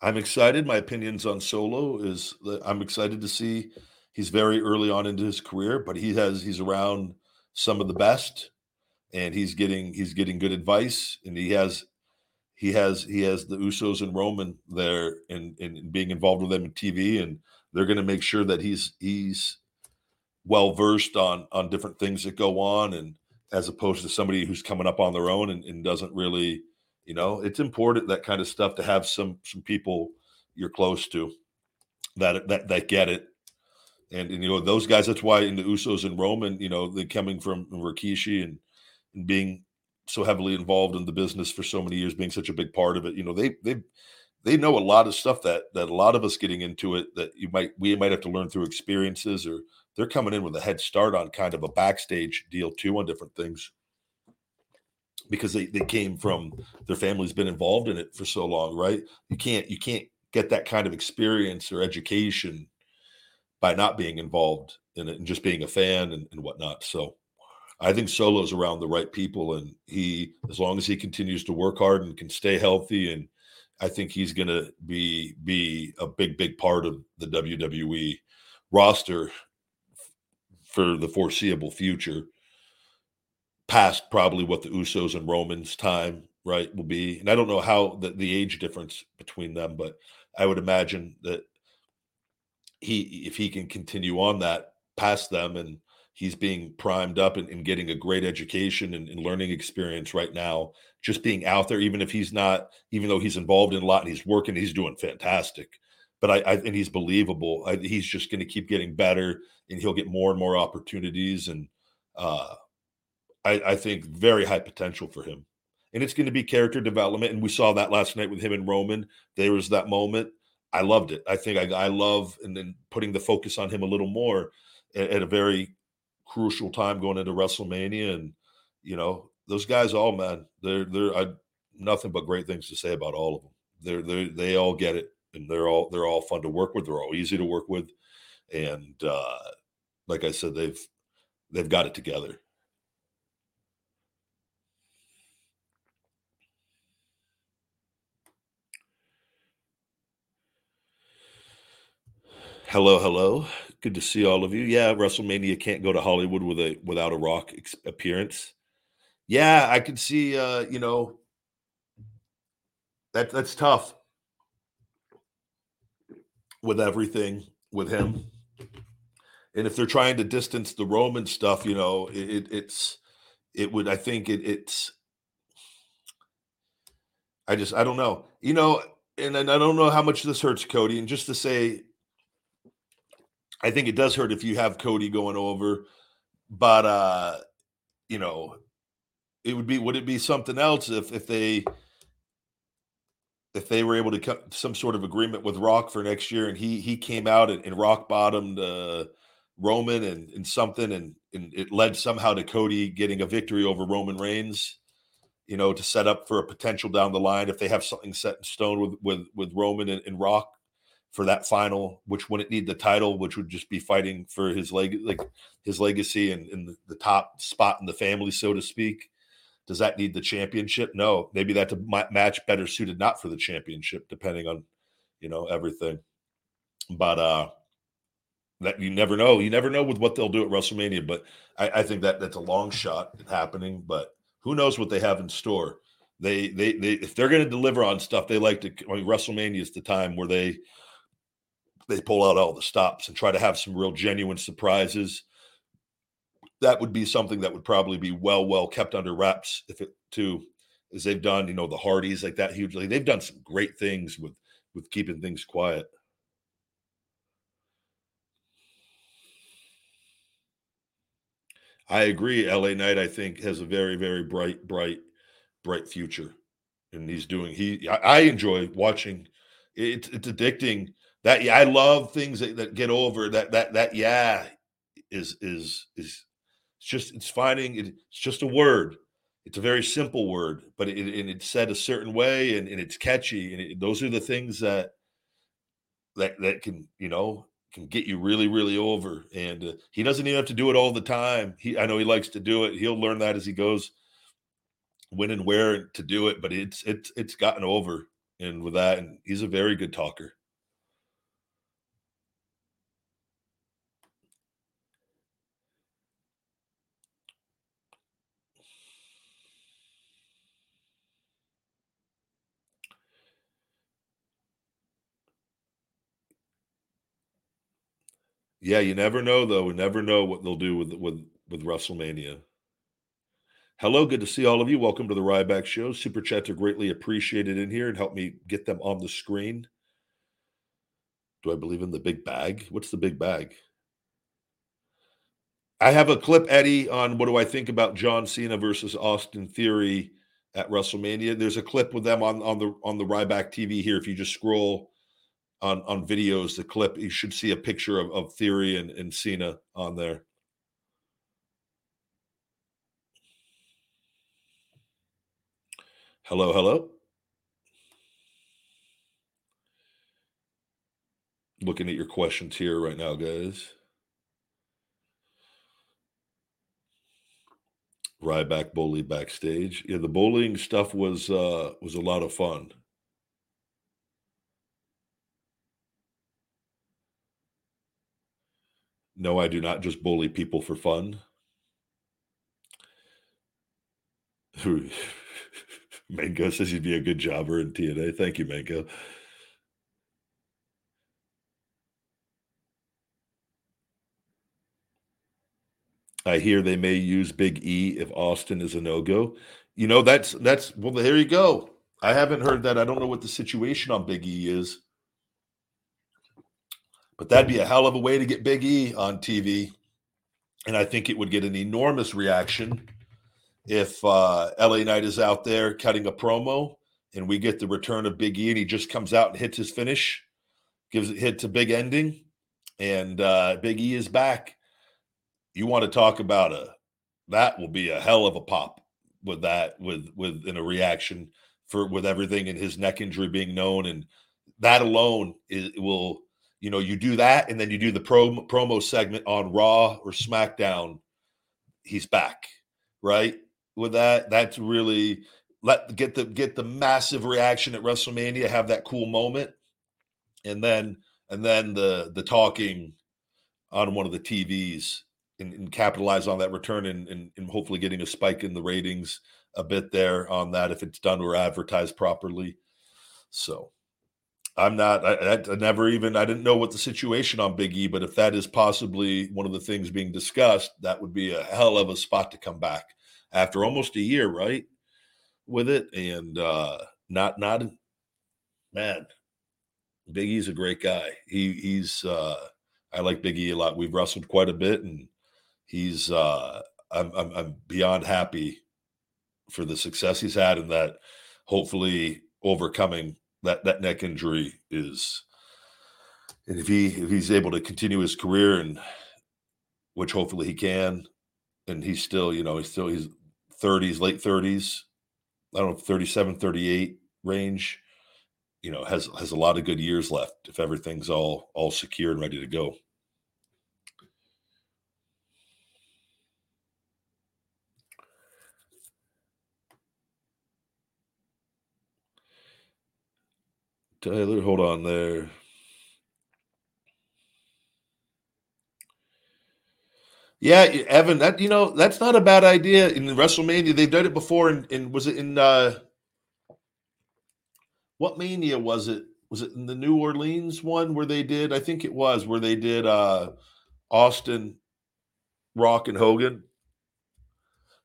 I'm excited. My opinions on Solo is that I'm excited to see he's very early on into his career, but he has he's around some of the best and he's getting he's getting good advice and he has he has he has the Usos and Roman there and and, and being involved with them in TV and they're going to make sure that he's he's well versed on on different things that go on and as opposed to somebody who's coming up on their own and, and doesn't really you know, it's important that kind of stuff to have some some people you're close to that that that get it. And, and you know those guys. That's why in the Usos and Roman, you know, they coming from Rikishi and, and being so heavily involved in the business for so many years, being such a big part of it. You know, they they they know a lot of stuff that that a lot of us getting into it that you might we might have to learn through experiences or they're coming in with a head start on kind of a backstage deal too on different things because they, they came from their family's been involved in it for so long, right? You can't you can't get that kind of experience or education by not being involved in it and just being a fan and, and whatnot. So I think Solo's around the right people and he as long as he continues to work hard and can stay healthy and I think he's gonna be be a big, big part of the WWE roster for the foreseeable future past probably what the Usos and Romans time right will be. And I don't know how the, the age difference between them, but I would imagine that he if he can continue on that past them and he's being primed up and, and getting a great education and, and, learning experience right now. Just being out there, even if he's not, even though he's involved in a lot and he's working, he's doing fantastic. But I, I and he's believable. I, he's just going to keep getting better, and he'll get more and more opportunities. And uh, I, I think very high potential for him. And it's going to be character development. And we saw that last night with him and Roman. There was that moment. I loved it. I think I, I love and then putting the focus on him a little more at, at a very crucial time going into WrestleMania. And you know, those guys all man, they're they're I, nothing but great things to say about all of them. They're they they all get it, and they're all they're all fun to work with. They're all easy to work with, and uh, like I said, they've they've got it together. Hello, hello. Good to see all of you. Yeah, WrestleMania can't go to Hollywood with a without a Rock ex- appearance. Yeah, I could see. Uh, you know, that that's tough with everything with him. And if they're trying to distance the Roman stuff, you know, it, it's it would. I think it, it's. I just I don't know. You know, and, and I don't know how much this hurts Cody. And just to say, I think it does hurt if you have Cody going over, but uh, you know, it would be would it be something else if if they if they were able to cut some sort of agreement with Rock for next year and he he came out and, and rock bottomed uh, Roman and, and something and, and it led somehow to Cody getting a victory over Roman Reigns, you know, to set up for a potential down the line if they have something set in stone with with with Roman and, and Rock for that final, which wouldn't need the title, which would just be fighting for his leg, like his legacy and, the top spot in the family, so to speak. Does that need the championship? No, maybe that's a match better suited not for the championship, depending on you know everything. But uh that you never know. You never know with what they'll do at WrestleMania. But I, I think that that's a long shot happening. But who knows what they have in store? They they they if they're going to deliver on stuff, they like to. I mean, WrestleMania is the time where they they pull out all the stops and try to have some real genuine surprises. That would be something that would probably be well, well kept under wraps if it too, as they've done, you know, the Hardys like that hugely. They've done some great things with with keeping things quiet. I agree. LA Knight, I think, has a very, very bright, bright, bright future. And he's doing he I, enjoy watching it's it's addicting that yeah, I love things that, that get over that that that yeah is is is it's just it's finding it, it's just a word. It's a very simple word, but it, it's said a certain way and, and it's catchy. And those are the things that that that can you know can get you really really over. And uh, he doesn't even have to do it all the time. He I know he likes to do it. He'll learn that as he goes when and where to do it. But it's it's it's gotten over. And with that, and he's a very good talker. Yeah, you never know though. We never know what they'll do with with with WrestleMania. Hello, good to see all of you. Welcome to the Ryback Show. Super chats are greatly appreciated in here and help me get them on the screen. Do I believe in the big bag? What's the big bag? I have a clip, Eddie, on what do I think about John Cena versus Austin Theory at WrestleMania. There's a clip with them on on the on the Ryback TV here. If you just scroll on on videos, the clip, you should see a picture of, of Theory and, and Cena on there. Hello, hello. Looking at your questions here right now, guys. Ryback bully backstage. Yeah, the bullying stuff was uh was a lot of fun. No, I do not just bully people for fun. Mango says you'd be a good jobber in TNA. Thank you, Mango. I hear they may use Big E if Austin is a no go. You know, that's that's well. There you go. I haven't heard that. I don't know what the situation on Big E is, but that'd be a hell of a way to get Big E on TV, and I think it would get an enormous reaction if uh, LA Knight is out there cutting a promo and we get the return of Big E and he just comes out and hits his finish, gives it hits a big ending, and uh, Big E is back. You want to talk about a that will be a hell of a pop with that with with in a reaction for with everything and his neck injury being known. And that alone is will you know you do that and then you do the pro, promo segment on Raw or SmackDown he's back right with that that's really let get the get the massive reaction at WrestleMania have that cool moment and then and then the the talking on one of the TVs and, and capitalize on that return and, and, and hopefully getting a spike in the ratings a bit there on that if it's done or advertised properly. So I'm not, I, I, never even, I didn't know what the situation on Big E, but if that is possibly one of the things being discussed, that would be a hell of a spot to come back after almost a year, right? With it. And uh not, not, man, Big E's a great guy. He, he's, uh, I like Big E a lot. We've wrestled quite a bit and he's uh I'm, I'm I'm beyond happy for the success he's had and that hopefully overcoming that that neck injury is and if he if he's able to continue his career and which hopefully he can and he's still you know he's still he's 30s late 30s i don't know 37 38 range you know has has a lot of good years left if everything's all all secure and ready to go Tyler, hold on there. Yeah, Evan, that you know, that's not a bad idea. In WrestleMania, they've done it before. And in, in, was it in uh what mania was it? Was it in the New Orleans one where they did? I think it was where they did uh Austin, Rock, and Hogan.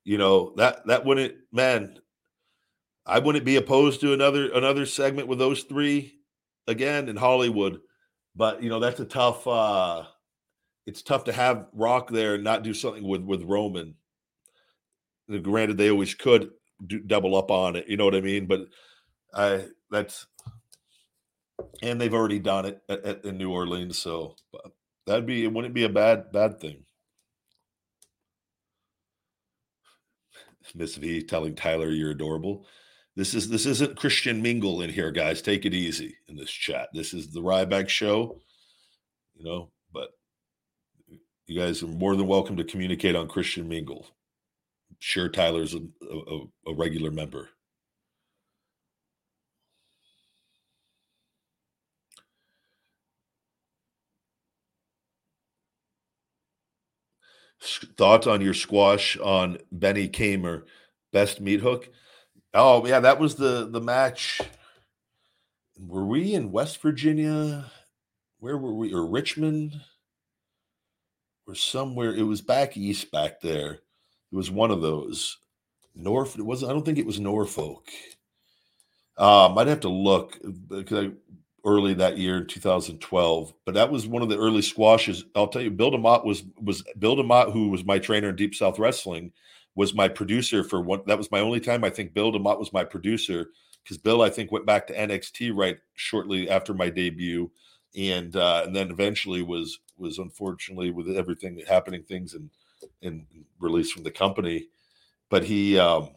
You know, that that wouldn't man, I wouldn't be opposed to another another segment with those three again in Hollywood, but you know that's a tough. uh It's tough to have Rock there and not do something with with Roman. Granted, they always could do, double up on it. You know what I mean? But I that's and they've already done it at, at, in New Orleans, so that'd be it. Wouldn't be a bad bad thing. Miss V telling Tyler you're adorable. This is this isn't Christian Mingle in here, guys. Take it easy in this chat. This is the Ryback show, you know. But you guys are more than welcome to communicate on Christian Mingle. I'm sure, Tyler's a, a, a regular member. Thoughts on your squash on Benny Kamer, best meat hook? Oh yeah, that was the the match. Were we in West Virginia? Where were we? Or Richmond? Or somewhere? It was back east, back there. It was one of those. North. It wasn't. I don't think it was Norfolk. Um, I'd have to look because I, early that year, 2012. But that was one of the early squashes. I'll tell you, Bill DeMott was was Bill DeMott, who was my trainer in Deep South Wrestling was my producer for one. That was my only time. I think Bill DeMott was my producer because Bill, I think, went back to NXT right shortly after my debut, and uh, and then eventually was was unfortunately with everything happening, things and and released from the company. But he, um,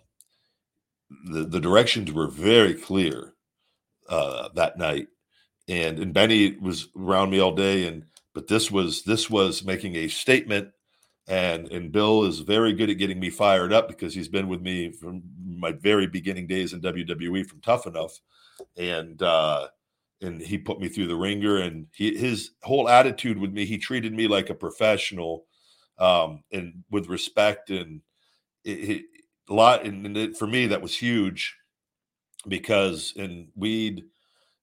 the the directions were very clear uh, that night, and and Benny was around me all day, and but this was this was making a statement and and Bill is very good at getting me fired up because he's been with me from my very beginning days in WWE from Tough Enough, and uh, and he put me through the ringer. And he, his whole attitude with me, he treated me like a professional, um, and with respect. And it, it, a lot, and it, for me, that was huge because in weed,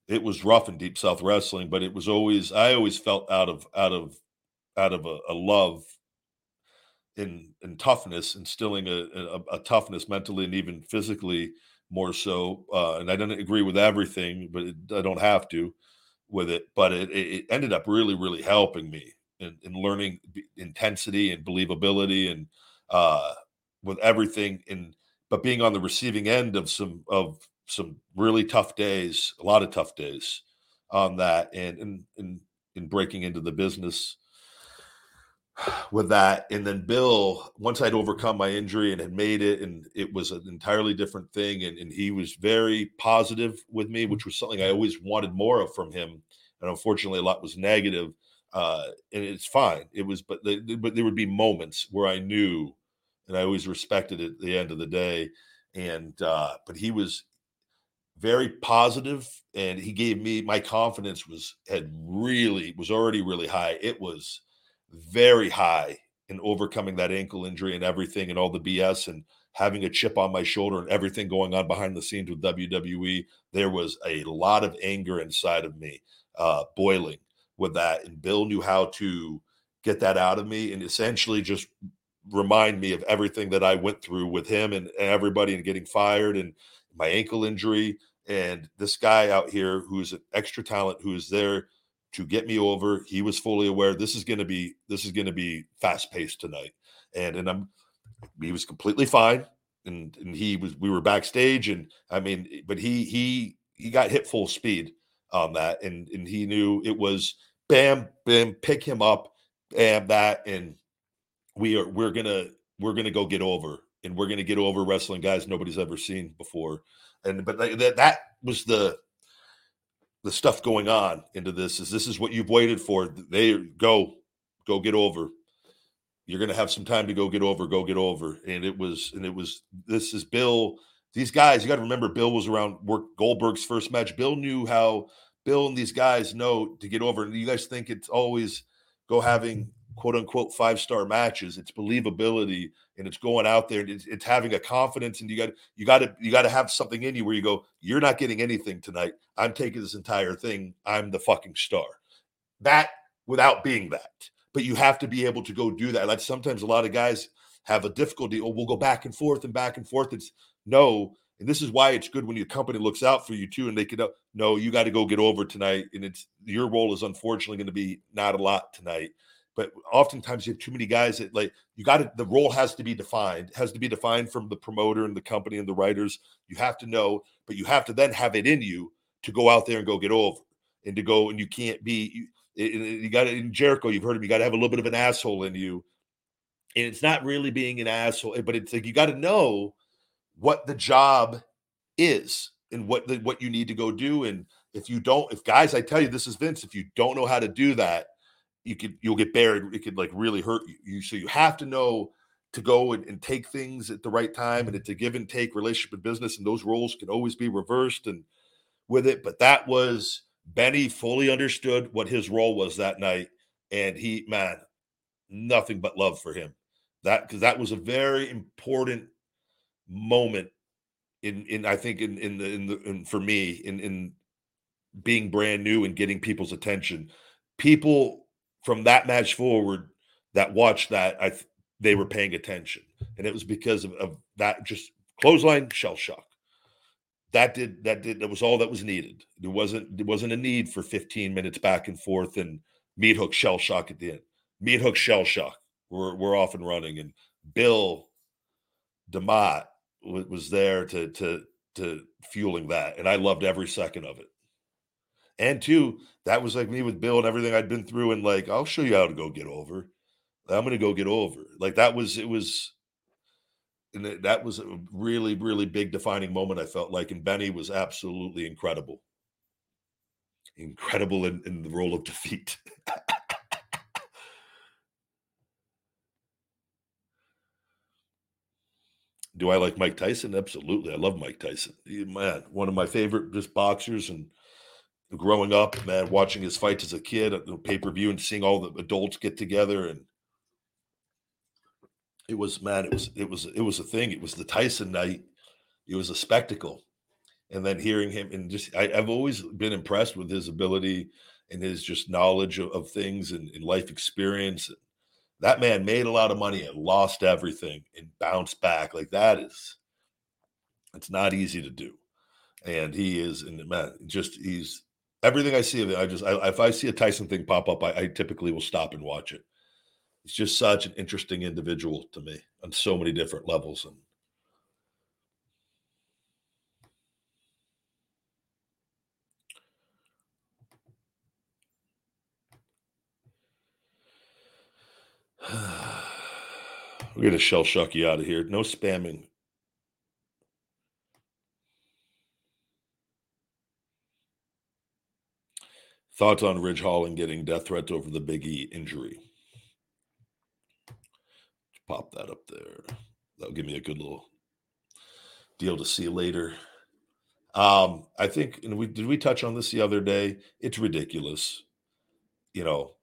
it was rough in Deep South Wrestling, but it was always I always felt out of out of out of a, a love in in toughness, instilling a, a, a toughness mentally and even physically more so. Uh, and I didn't agree with everything, but it, I don't have to with it. But it, it ended up really, really helping me in, in learning intensity and believability and uh, with everything. And but being on the receiving end of some of some really tough days, a lot of tough days on that, and and and, and breaking into the business with that. And then Bill, once I'd overcome my injury and had made it, and it was an entirely different thing. And, and he was very positive with me, which was something I always wanted more of from him. And unfortunately, a lot was negative. Uh, and it's fine. It was, but the, but there would be moments where I knew, and I always respected it at the end of the day. And uh, but he was very positive, and he gave me my confidence was had really was already really high. It was very high in overcoming that ankle injury and everything and all the BS and having a chip on my shoulder and everything going on behind the scenes with WWE. There was a lot of anger inside of me, uh, boiling with that. And Bill knew how to get that out of me and essentially just remind me of everything that I went through with him and, and everybody and getting fired and my ankle injury. And this guy out here who's an extra talent who is there to get me over. He was fully aware this is going to be this is going to be fast paced tonight, and and I'm he was completely fine, and and he was we were backstage, and I mean, but he he he got hit full speed on that, and and he knew it was bam bam pick him up, bam that, and we are we're gonna we're gonna go get over, and we're gonna get over wrestling guys nobody's ever seen before, and but that that was the the stuff going on into this is this is what you've waited for. They go, go get over. You're to have some time to go get over, go get over. And it was, and it was, this is Bill. These guys, you got to remember, Bill was around work Goldberg's first match. Bill knew how Bill and these guys know to get over. And you guys think it's always go having quote unquote five star matches. It's believability and it's going out there and it's, it's having a confidence. And you got you got to you got to have something in you where you go, you're not getting anything tonight. I'm taking this entire thing. I'm the fucking star. That without being that, but you have to be able to go do that. Like sometimes a lot of guys have a difficulty. Oh, we'll go back and forth and back and forth. It's no. And this is why it's good when your company looks out for you too, and they can no, you got to go get over tonight. And it's your role is unfortunately going to be not a lot tonight but oftentimes you have too many guys that like you got to the role has to be defined has to be defined from the promoter and the company and the writers. You have to know but you have to then have it in you to go out there and go get over and to go and you can't be you, you got in jericho you've heard him you got to have a little bit of an asshole in you. And it's not really being an asshole eh, but it's like you got to know what the job is and what the, what you need to go do. And if you don't if guys i tell you this is vince if you don't know how to do that you could you'll get buried. It could like really hurt you. So you have to know to go and, and, take things at the right time, and mm-hmm. it's a give and take relationship with business, and those roles can always be reversed and with it. But that was Benny fully understood what his role was that night, and he man, nothing but love for him. That because that was a very important moment in in I think in in the in the in, for me in in being brand new and getting people's attention. People from that match forward that watched that, I they were paying attention, and it was because of, of that just clothesline shell shock. That did that did that was all that was needed. There wasn't there wasn't a need for 15 minutes back and forth and meat hook shell shock at the end. Meat hook shell shock. We're we're off and running, and Bill DeMott was there to to to fueling that, and I loved every second of it. And two, that was like me with Bill and everything I'd been through, and like, I'll show you how to go get over. I'm gonna go get over. Like that was it was and that was a really, really big defining moment. I felt like, and Benny was absolutely incredible, incredible in, in the role of defeat. Do I like Mike Tyson? Absolutely, I love Mike Tyson. Man, one of my favorite just boxers, and growing up, man, watching his fights as a kid at the pay per view and seeing all the adults get together and it was man, it was it was it was a thing. It was the Tyson night. It was a spectacle, and then hearing him and just I, have always been impressed with his ability and his just knowledge of, of things and, and, life experience. that man made a lot of money and lost everything and bounced back. Like that is, it's not easy to do. And he is, and man, just he's everything I see of it. I just, I, if I see a Tyson thing pop up, I, I typically will stop and watch it. He's just such an interesting individual to me on so many different levels. And We're to shell shock you out of here. No spamming. Thoughts on Ridge Holland getting death threats over the Big E injury? Pop that up there. That'll give me a good little deal to see later. Um, I think, and we did we touch on this the other day? It's ridiculous. You know,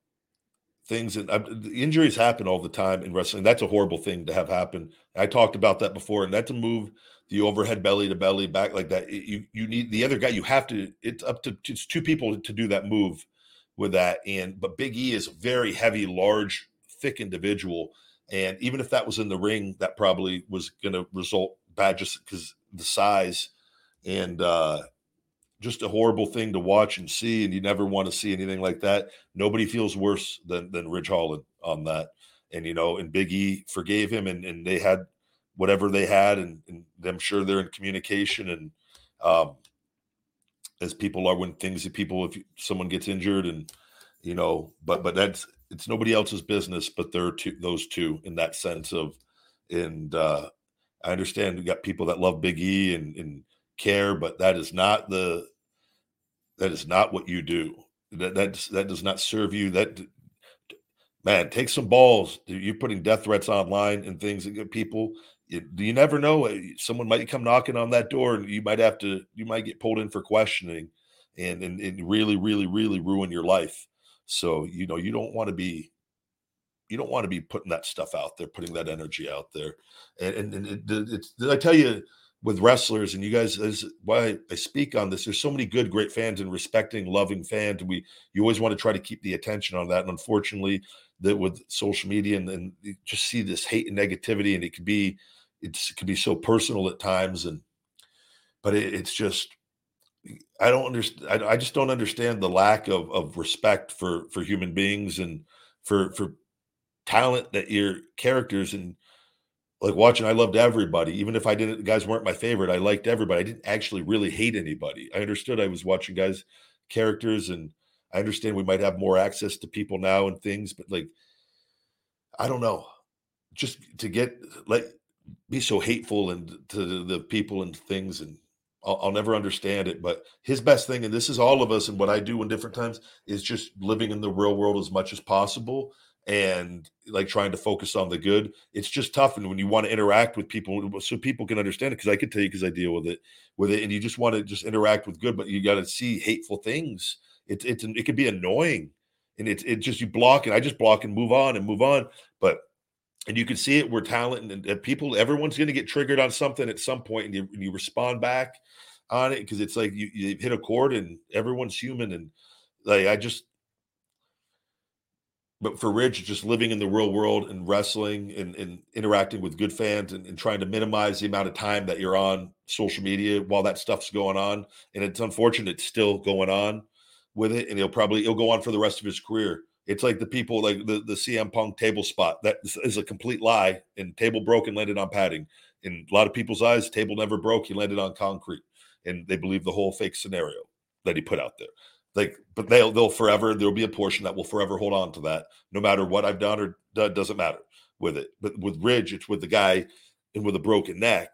things and uh, injuries happen all the time in wrestling. That's a horrible thing to have happen. I talked about that before, and that's a move the overhead belly to belly back like that, you you need the other guy. You have to. It's up to it's two people to do that move with that. And but Big E is a very heavy, large, thick individual, and even if that was in the ring, that probably was going to result bad just because the size and uh just a horrible thing to watch and see, and you never want to see anything like that. Nobody feels worse than than Ridge Holland on that. And you know, and Big E forgave him, and and they had whatever they had, and, and I'm sure they're in communication, and um, as people are when things people if someone gets injured, and you know, but but that's it's nobody else's business, but there are two those two in that sense of, and uh, I understand we got people that love Big E and and care, but that is not the that is not what you do. That that that does not serve you. That man, take some balls. You're putting death threats online and things that get people. You, you never know. Uh, someone might come knocking on that door, and you might have to. You might get pulled in for questioning, and and, and really, really, really ruin your life. So you know you don't want to be. You don't want to be putting that stuff out there, putting that energy out there, and and, and it, it's. I tell you? with wrestlers and you guys is why I speak on this. There's so many good, great fans and respecting, loving fans. We you always want to try to keep the attention on that. And unfortunately, that with social media and, and just see this hate and negativity, and it could be it's it could be so personal at times. And but it, it's just I don't understand. I, I just don't understand the lack of of respect for for human beings and for for talent that your characters and like watching, I loved everybody. Even if I didn't, guys weren't my favorite, I liked everybody. I didn't actually really hate anybody. I understood I was watching guys' characters, and I understand we might have more access to people now and things, but like, I don't know. Just to get like be so hateful and to the, people and things, and I'll, I'll never understand it. But his best thing, and this is all of us, and what I do in different times, is just living in the real world as much as possible and like trying to focus on the good. It's just tough, and when you want to interact with people, so people can understand it, because I can tell you because I deal with it, with it, and you just want to just interact with good, but you got to see hateful things. It's it's it can be annoying, and it's it just you block and I just block and move on and move on, but and you can see it where talent and, and people, everyone's going to get triggered on something at some point, and you, and you respond back on it because it's like you, you hit a chord, and everyone's human, and like I just but for Ridge, just living in the real world and wrestling and, and interacting with good fans and, and, trying to minimize the amount of time that you're on social media while that stuff's going on. And it's unfortunate it's still going on with it. And he'll probably he'll go on for the rest of his career. It's like the people like the, the CM Punk table spot. That is a complete lie. And table broke and landed on padding. In a lot of people's eyes, table never broke. He landed on concrete. And they believe the whole fake scenario that he put out there like but they'll they'll forever there'll be a portion that will forever hold on to that no matter what i've done or done doesn't matter with it but with ridge it's with the guy and with a broken neck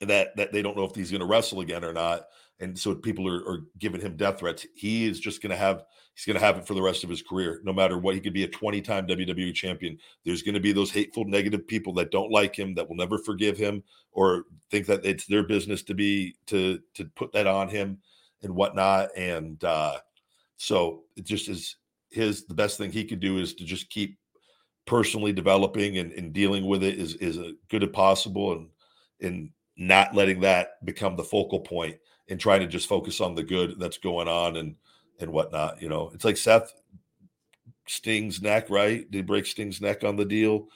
that that they don't know if he's going to wrestle again or not and so people are, are giving him death threats he is just going to have he's going to have it for the rest of his career no matter what he could be a 20 time wwe champion there's going to be those hateful negative people that don't like him that will never forgive him or think that it's their business to be to to put that on him and whatnot. And uh, so it just is his the best thing he could do is to just keep personally developing and, and dealing with it is is as good as possible and and not letting that become the focal point and trying to just focus on the good that's going on and and whatnot. You know, it's like Seth Sting's neck, right? Did break Sting's neck on the deal?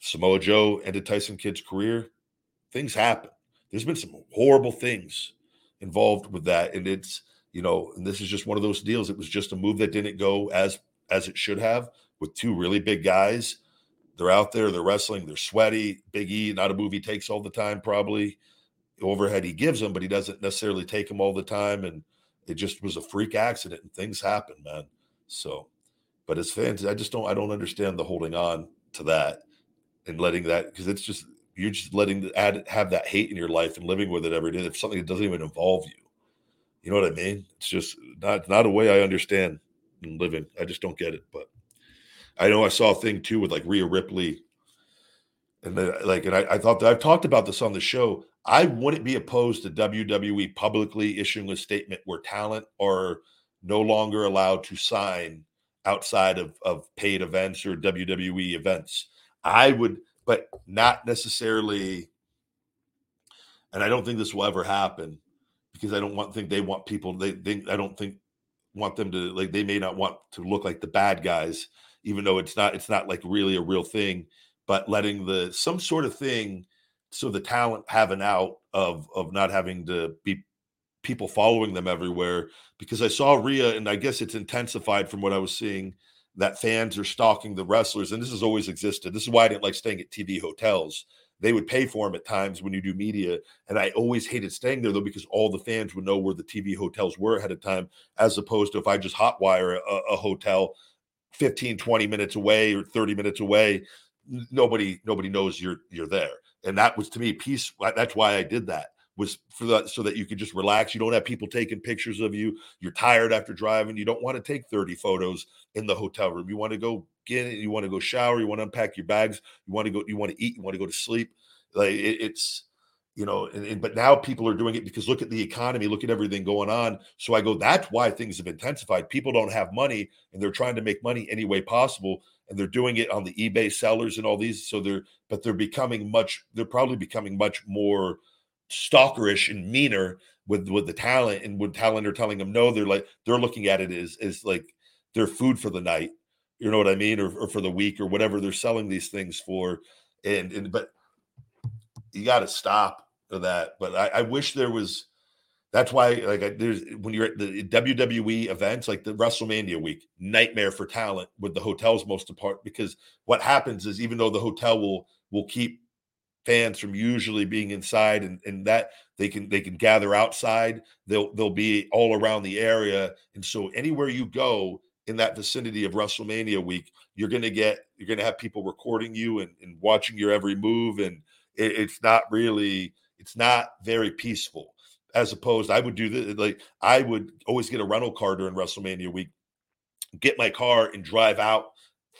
Samoa Joe ended Tyson Kidd's career. Things happen. There's been some horrible things involved with that, and it's you know, and this is just one of those deals. It was just a move that didn't go as as it should have with two really big guys. They're out there, they're wrestling, they're sweaty. Big E, not a move he takes all the time, probably. Overhead he gives them, but he doesn't necessarily take them all the time. And it just was a freak accident and things happen, man. So, but as fans, I just don't, I don't understand the holding on to that and letting that because it's just you're just letting add have that hate in your life and living with it every day. If something that doesn't even involve you, you know what I mean? It's just not not a way I understand living. I just don't get it. But I know I saw a thing too with like Rhea Ripley, and like, and I, I thought that I've talked about this on the show. I wouldn't be opposed to WWE publicly issuing a statement where talent are no longer allowed to sign outside of, of paid events or WWE events. I would, but not necessarily. And I don't think this will ever happen because I don't want think they want people. They, they I don't think want them to like. They may not want to look like the bad guys even though it's not it's not like really a real thing but letting the some sort of thing so the talent have an out of of not having to be people following them everywhere because I saw Rhea and I guess it's intensified from what I was seeing that fans are stalking the wrestlers and this has always existed. This is why I didn't like staying at TV hotels. They would pay for them at times when you do media and I always hated staying there though because all the fans would know where the TV hotels were ahead of time as opposed to if I just hotwire a, a hotel 15 20 minutes away or 30 minutes away nobody nobody knows you're you're there. And that was to me peace that's why i did that was for that so that you could just relax. You don't have people taking pictures of you. You're tired after driving. You don't want to take 30 photos in the hotel room. You want to go get it. You want to go shower. You want to unpack your bags. You want to go you want to eat. You want to go to sleep. Like it, it's you know and, and, but now people are doing it because look at the economy. Look at everything going on. So i go that's why things have intensified. People don't have money and they're trying to make money any way possible and they're doing it on the ebay sellers and all these so they're but they're becoming much they're probably becoming much more stalkerish and meaner with with the talent and when talent are telling them no they're like they're looking at it as as like their food for the night you know what i mean or, or for the week or whatever they're selling these things for and and but you got to stop that. But I, I, wish there was. That's why, like, there's when you're at the WWE events, like the WrestleMania week, nightmare for talent with the hotels most apart. Because what happens is, even though the hotel will will keep fans from usually being inside, and, and that they can they can gather outside, they'll they'll be all around the area, and so anywhere you go in that vicinity of WrestleMania week, you're gonna get you're gonna have people recording you and, and watching your every move and it, it's not really it's not very peaceful as opposed i would do this like i would always get a rental car during wrestlemania week get my car and drive out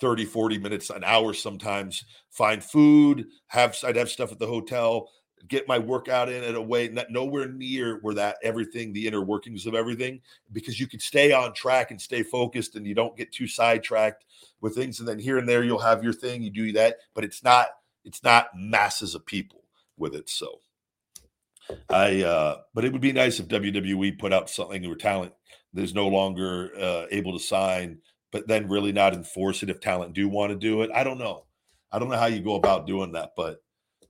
30 40 minutes an hour sometimes find food have i'd have stuff at the hotel get my workout in at a way not nowhere near where that everything the inner workings of everything because you can stay on track and stay focused and you don't get too sidetracked with things and then here and there you'll have your thing you do that but it's not it's not masses of people with it. So I, uh, but it would be nice if WWE put out something where talent is no longer uh, able to sign, but then really not enforce it if talent do want to do it. I don't know. I don't know how you go about doing that, but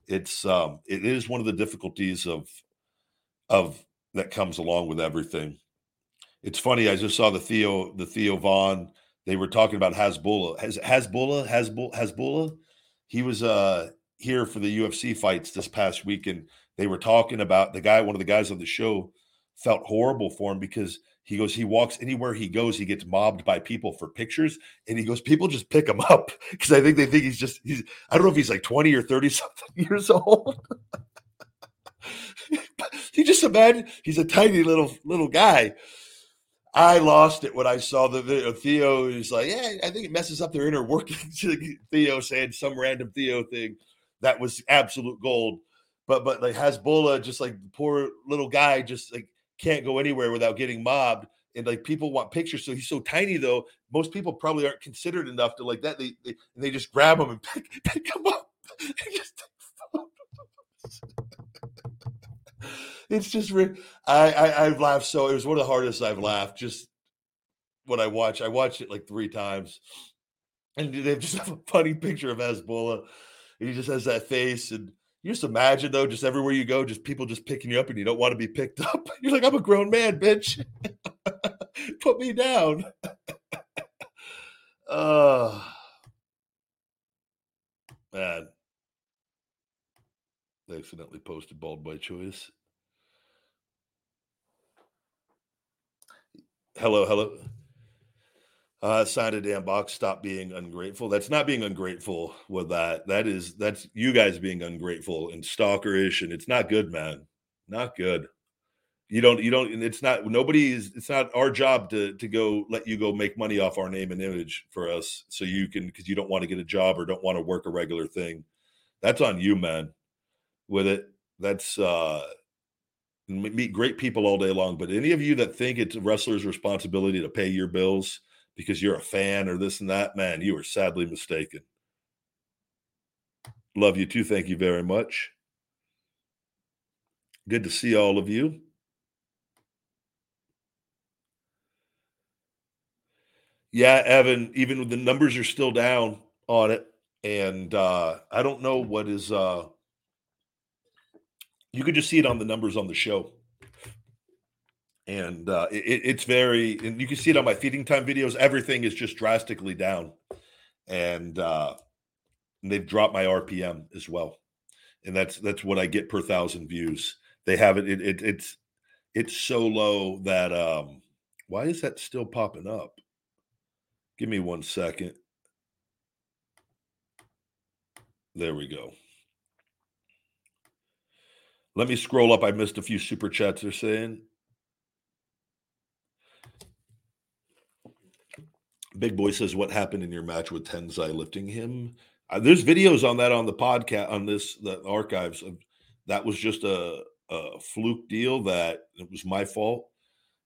it's um, it is one of the difficulties of of that comes along with everything. It's funny. I just saw the Theo the Theo Von. They were talking about Hasbulla. Has Hasbulla Hasbulla he was uh here for the UFC fights this past week, and they were talking about the guy. One of the guys on the show felt horrible for him because he goes, he walks anywhere he goes, he gets mobbed by people for pictures, and he goes, people just pick him up because I think they think he's just he's. I don't know if he's like twenty or thirty something years old. he just imagine he's a tiny little little guy I lost it when I saw the video. Theo is like, yeah, I think it messes up their inner workings. Theo saying some random Theo thing that was absolute gold. But but like Hasbulla, just like poor little guy, just like can't go anywhere without getting mobbed. And like people want pictures, so he's so tiny though. Most people probably aren't considered enough to like that. They they, they just grab him and pick, pick him up. it's just I, I I've laughed so it was one of the hardest I've laughed just when I watch I watched it like three times and they just have a funny picture of Hasbulla, he just has that face. And you just imagine though, just everywhere you go, just people just picking you up, and you don't want to be picked up. You're like, I'm a grown man, bitch. Put me down. uh man. I accidentally posted bald by choice. Hello, hello. Uh, a damn box. Stop being ungrateful. That's not being ungrateful with that. That is that's you guys being ungrateful and stalkerish, and it's not good, man. Not good. You don't. You don't. And it's not. Nobody's. It's not our job to to go let you go make money off our name and image for us, so you can because you don't want to get a job or don't want to work a regular thing. That's on you, man. With it, that's uh meet great people all day long. But any of you that think it's wrestler's responsibility to pay your bills because you're a fan or this and that, man, you are sadly mistaken. Love you too. Thank you very much. Good to see all of you. Yeah, Evan, even the numbers are still down on it. And uh, I don't know what is uh, you could just see it on the numbers on the show and uh, it, it's very and you can see it on my feeding time videos everything is just drastically down. And uh they've dropped my rpm as well. And that's that's what i get per thousand views. They have it, it, it it's it's so low that um why is that still popping up? Give me one second. There we go. Let me scroll up. I missed a few super chats they're saying Big Boy says, "What happened in your match with Tensai lifting him?" Uh, there's videos on that on the podcast on this the archives. Of, that was just a, a fluke deal. That it was my fault.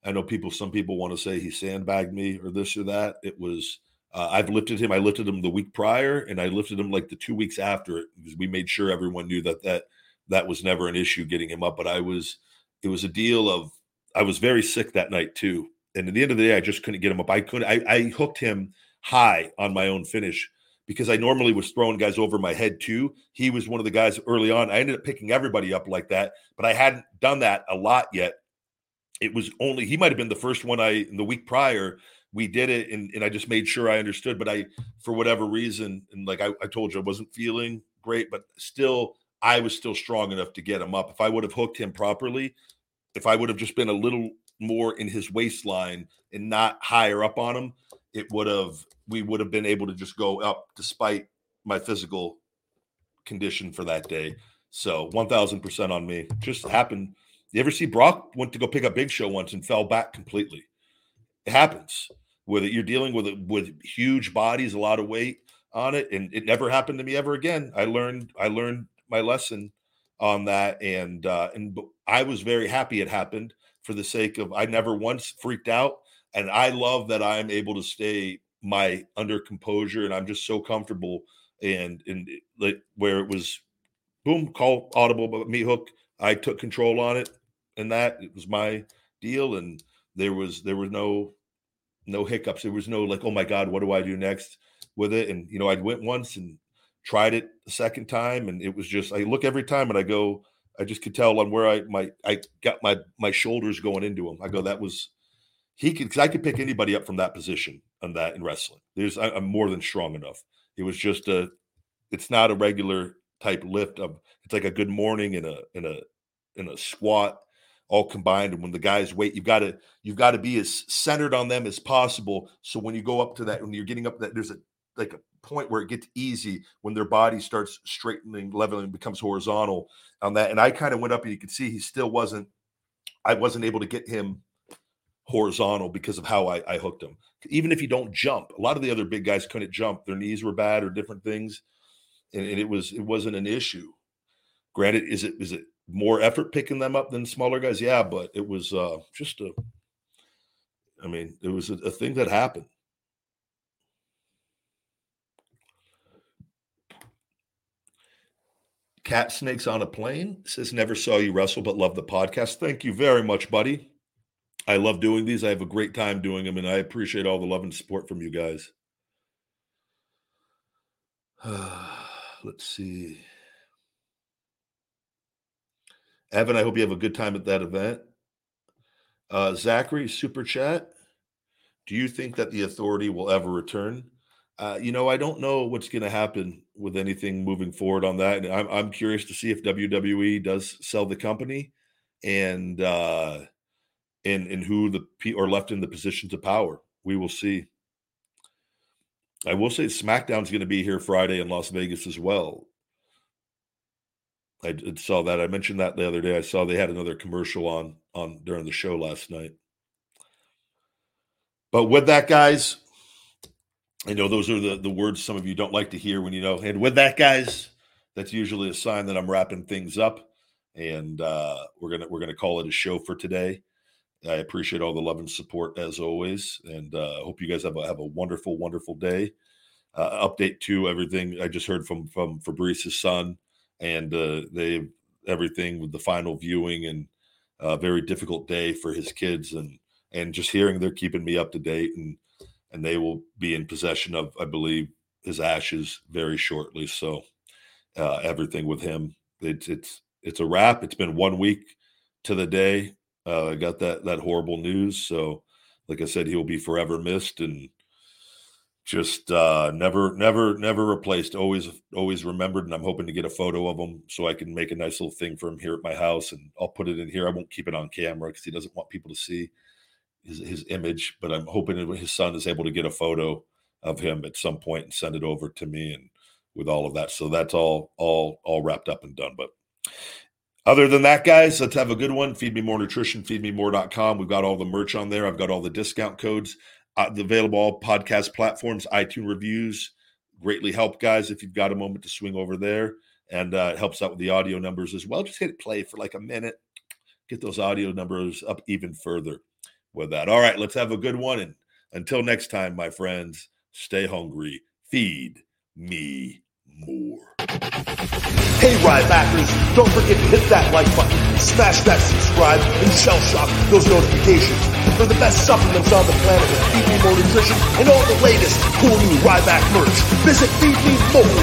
I know people. Some people want to say he sandbagged me or this or that. It was. Uh, I've lifted him. I lifted him the week prior, and I lifted him like the two weeks after it because we made sure everyone knew that that that was never an issue getting him up. But I was. It was a deal of. I was very sick that night too, and at the end of the day, I just couldn't get him up. I could I, I hooked him high on my own finish because I normally was throwing guys over my head too. He was one of the guys early on. I ended up picking everybody up like that, but I hadn't done that a lot yet. It was only he might have been the first one I in the week prior we did it and, and I just made sure I understood. But I, for whatever reason, and like I, I told you, I wasn't feeling great, but still I was still strong enough to get him up. If I would have hooked him properly, if I would have just been a little more in his waistline and not higher up on him, it would have we would have been able to just go up despite my physical condition for that day. So 1000% on me. Just happened. You ever see Brock went to go pick up Big Show once and fell back completely? It happens it. You're dealing with it with huge bodies, a lot of weight on it, and it never happened to me ever again. I learned I learned my lesson on that, and uh, and I was very happy it happened for the sake of I never once freaked out. And I love that I'm able to stay my under composure and I'm just so comfortable and and eh, like where it was boom, call audible but me hook. I took control on it and that it was my deal. And there was there was no no hiccups. There was no like, oh my God, what do I do next with it? And you know, I went once and tried it the second time and it was just I look every time and I go, I just could tell on where I my I got my my shoulders going into him. I go, that was he could because I could pick anybody up from that position on that in wrestling. There's I, am more than strong enough. It was just a it's not a regular type lift of it's like a good morning in a in a in a squat all combined and when the guys wait you've got to you've got to be as centered on them as possible so when you go up to that when you're getting up that there's a like a point where it gets easy when their body starts straightening, leveling, becomes horizontal on that. And I kind of went up and you could see he still wasn't, I wasn't able to get him horizontal because of how I, I hooked him. Even if you don't jump, a lot of the other big guys couldn't jump. Their knees were bad or different things. And, and it was, it wasn't an issue. Granted, is it, is it more effort picking them up than smaller guys? Yeah, but it was uh, just a, I mean, it was a, a thing that happened. Cat Snakes on a Plane says, Never saw you wrestle, but love the podcast. Thank you very much, buddy. I love doing these. I have a great time doing them, and I appreciate all the love and support from you guys. Let's see. Evan, I hope you have a good time at that event. Uh, Zachary, super chat. Do you think that the authority will ever return? Uh, you know, I don't know what's going to happen with anything moving forward on that. And I'm, I'm curious to see if WWE does sell the company and uh, and and who the are left in the positions of power. We will see. I will say SmackDown's going to be here Friday in Las Vegas as well. I saw that. I mentioned that the other day. I saw they had another commercial on on during the show last night. But with that, guys, I know those are the, the words some of you don't like to hear when you know. And with that, guys, that's usually a sign that I'm wrapping things up, and uh, we're gonna we're gonna call it a show for today. I appreciate all the love and support as always, and uh, hope you guys have a have a wonderful, wonderful day. Uh, update to everything I just heard from from Fabrice's son, and uh, they everything with the final viewing and a very difficult day for his kids, and and just hearing they're keeping me up to date and and they will be in possession of, I believe, his ashes very shortly. So uh, everything with him, it's it's it's a wrap. It's been one week to the day. Uh, I got that that horrible news. So, like I said, he will be forever missed and just uh, never, never, never replaced. Always, always remembered. And I'm hoping to get a photo of him so I can make a nice little thing for him here at my house. And I'll put it in here. I won't keep it on camera because he doesn't want people to see his, his image, but I'm hoping his son is able to get a photo of him at some point and send it over to me and with all of that. So that's all all all wrapped up and done. But other than that, guys, let's have a good one. Feed me more nutrition, feedmemore.com. We've got all the merch on there. I've got all the discount codes uh, available all podcast platforms, iTunes reviews. Greatly help, guys, if you've got a moment to swing over there. And uh, it helps out with the audio numbers as well. Just hit play for like a minute, get those audio numbers up even further with that. All right, let's have a good one. And until next time, my friends, stay hungry. Feed me more. Hey, Rybackers, don't forget to hit that like button, smash that subscribe, and shell shock those notifications for the best supplements on the planet with Feed Me More Nutrition and all the latest cool new Ryback merch. Visit feedmemore.com.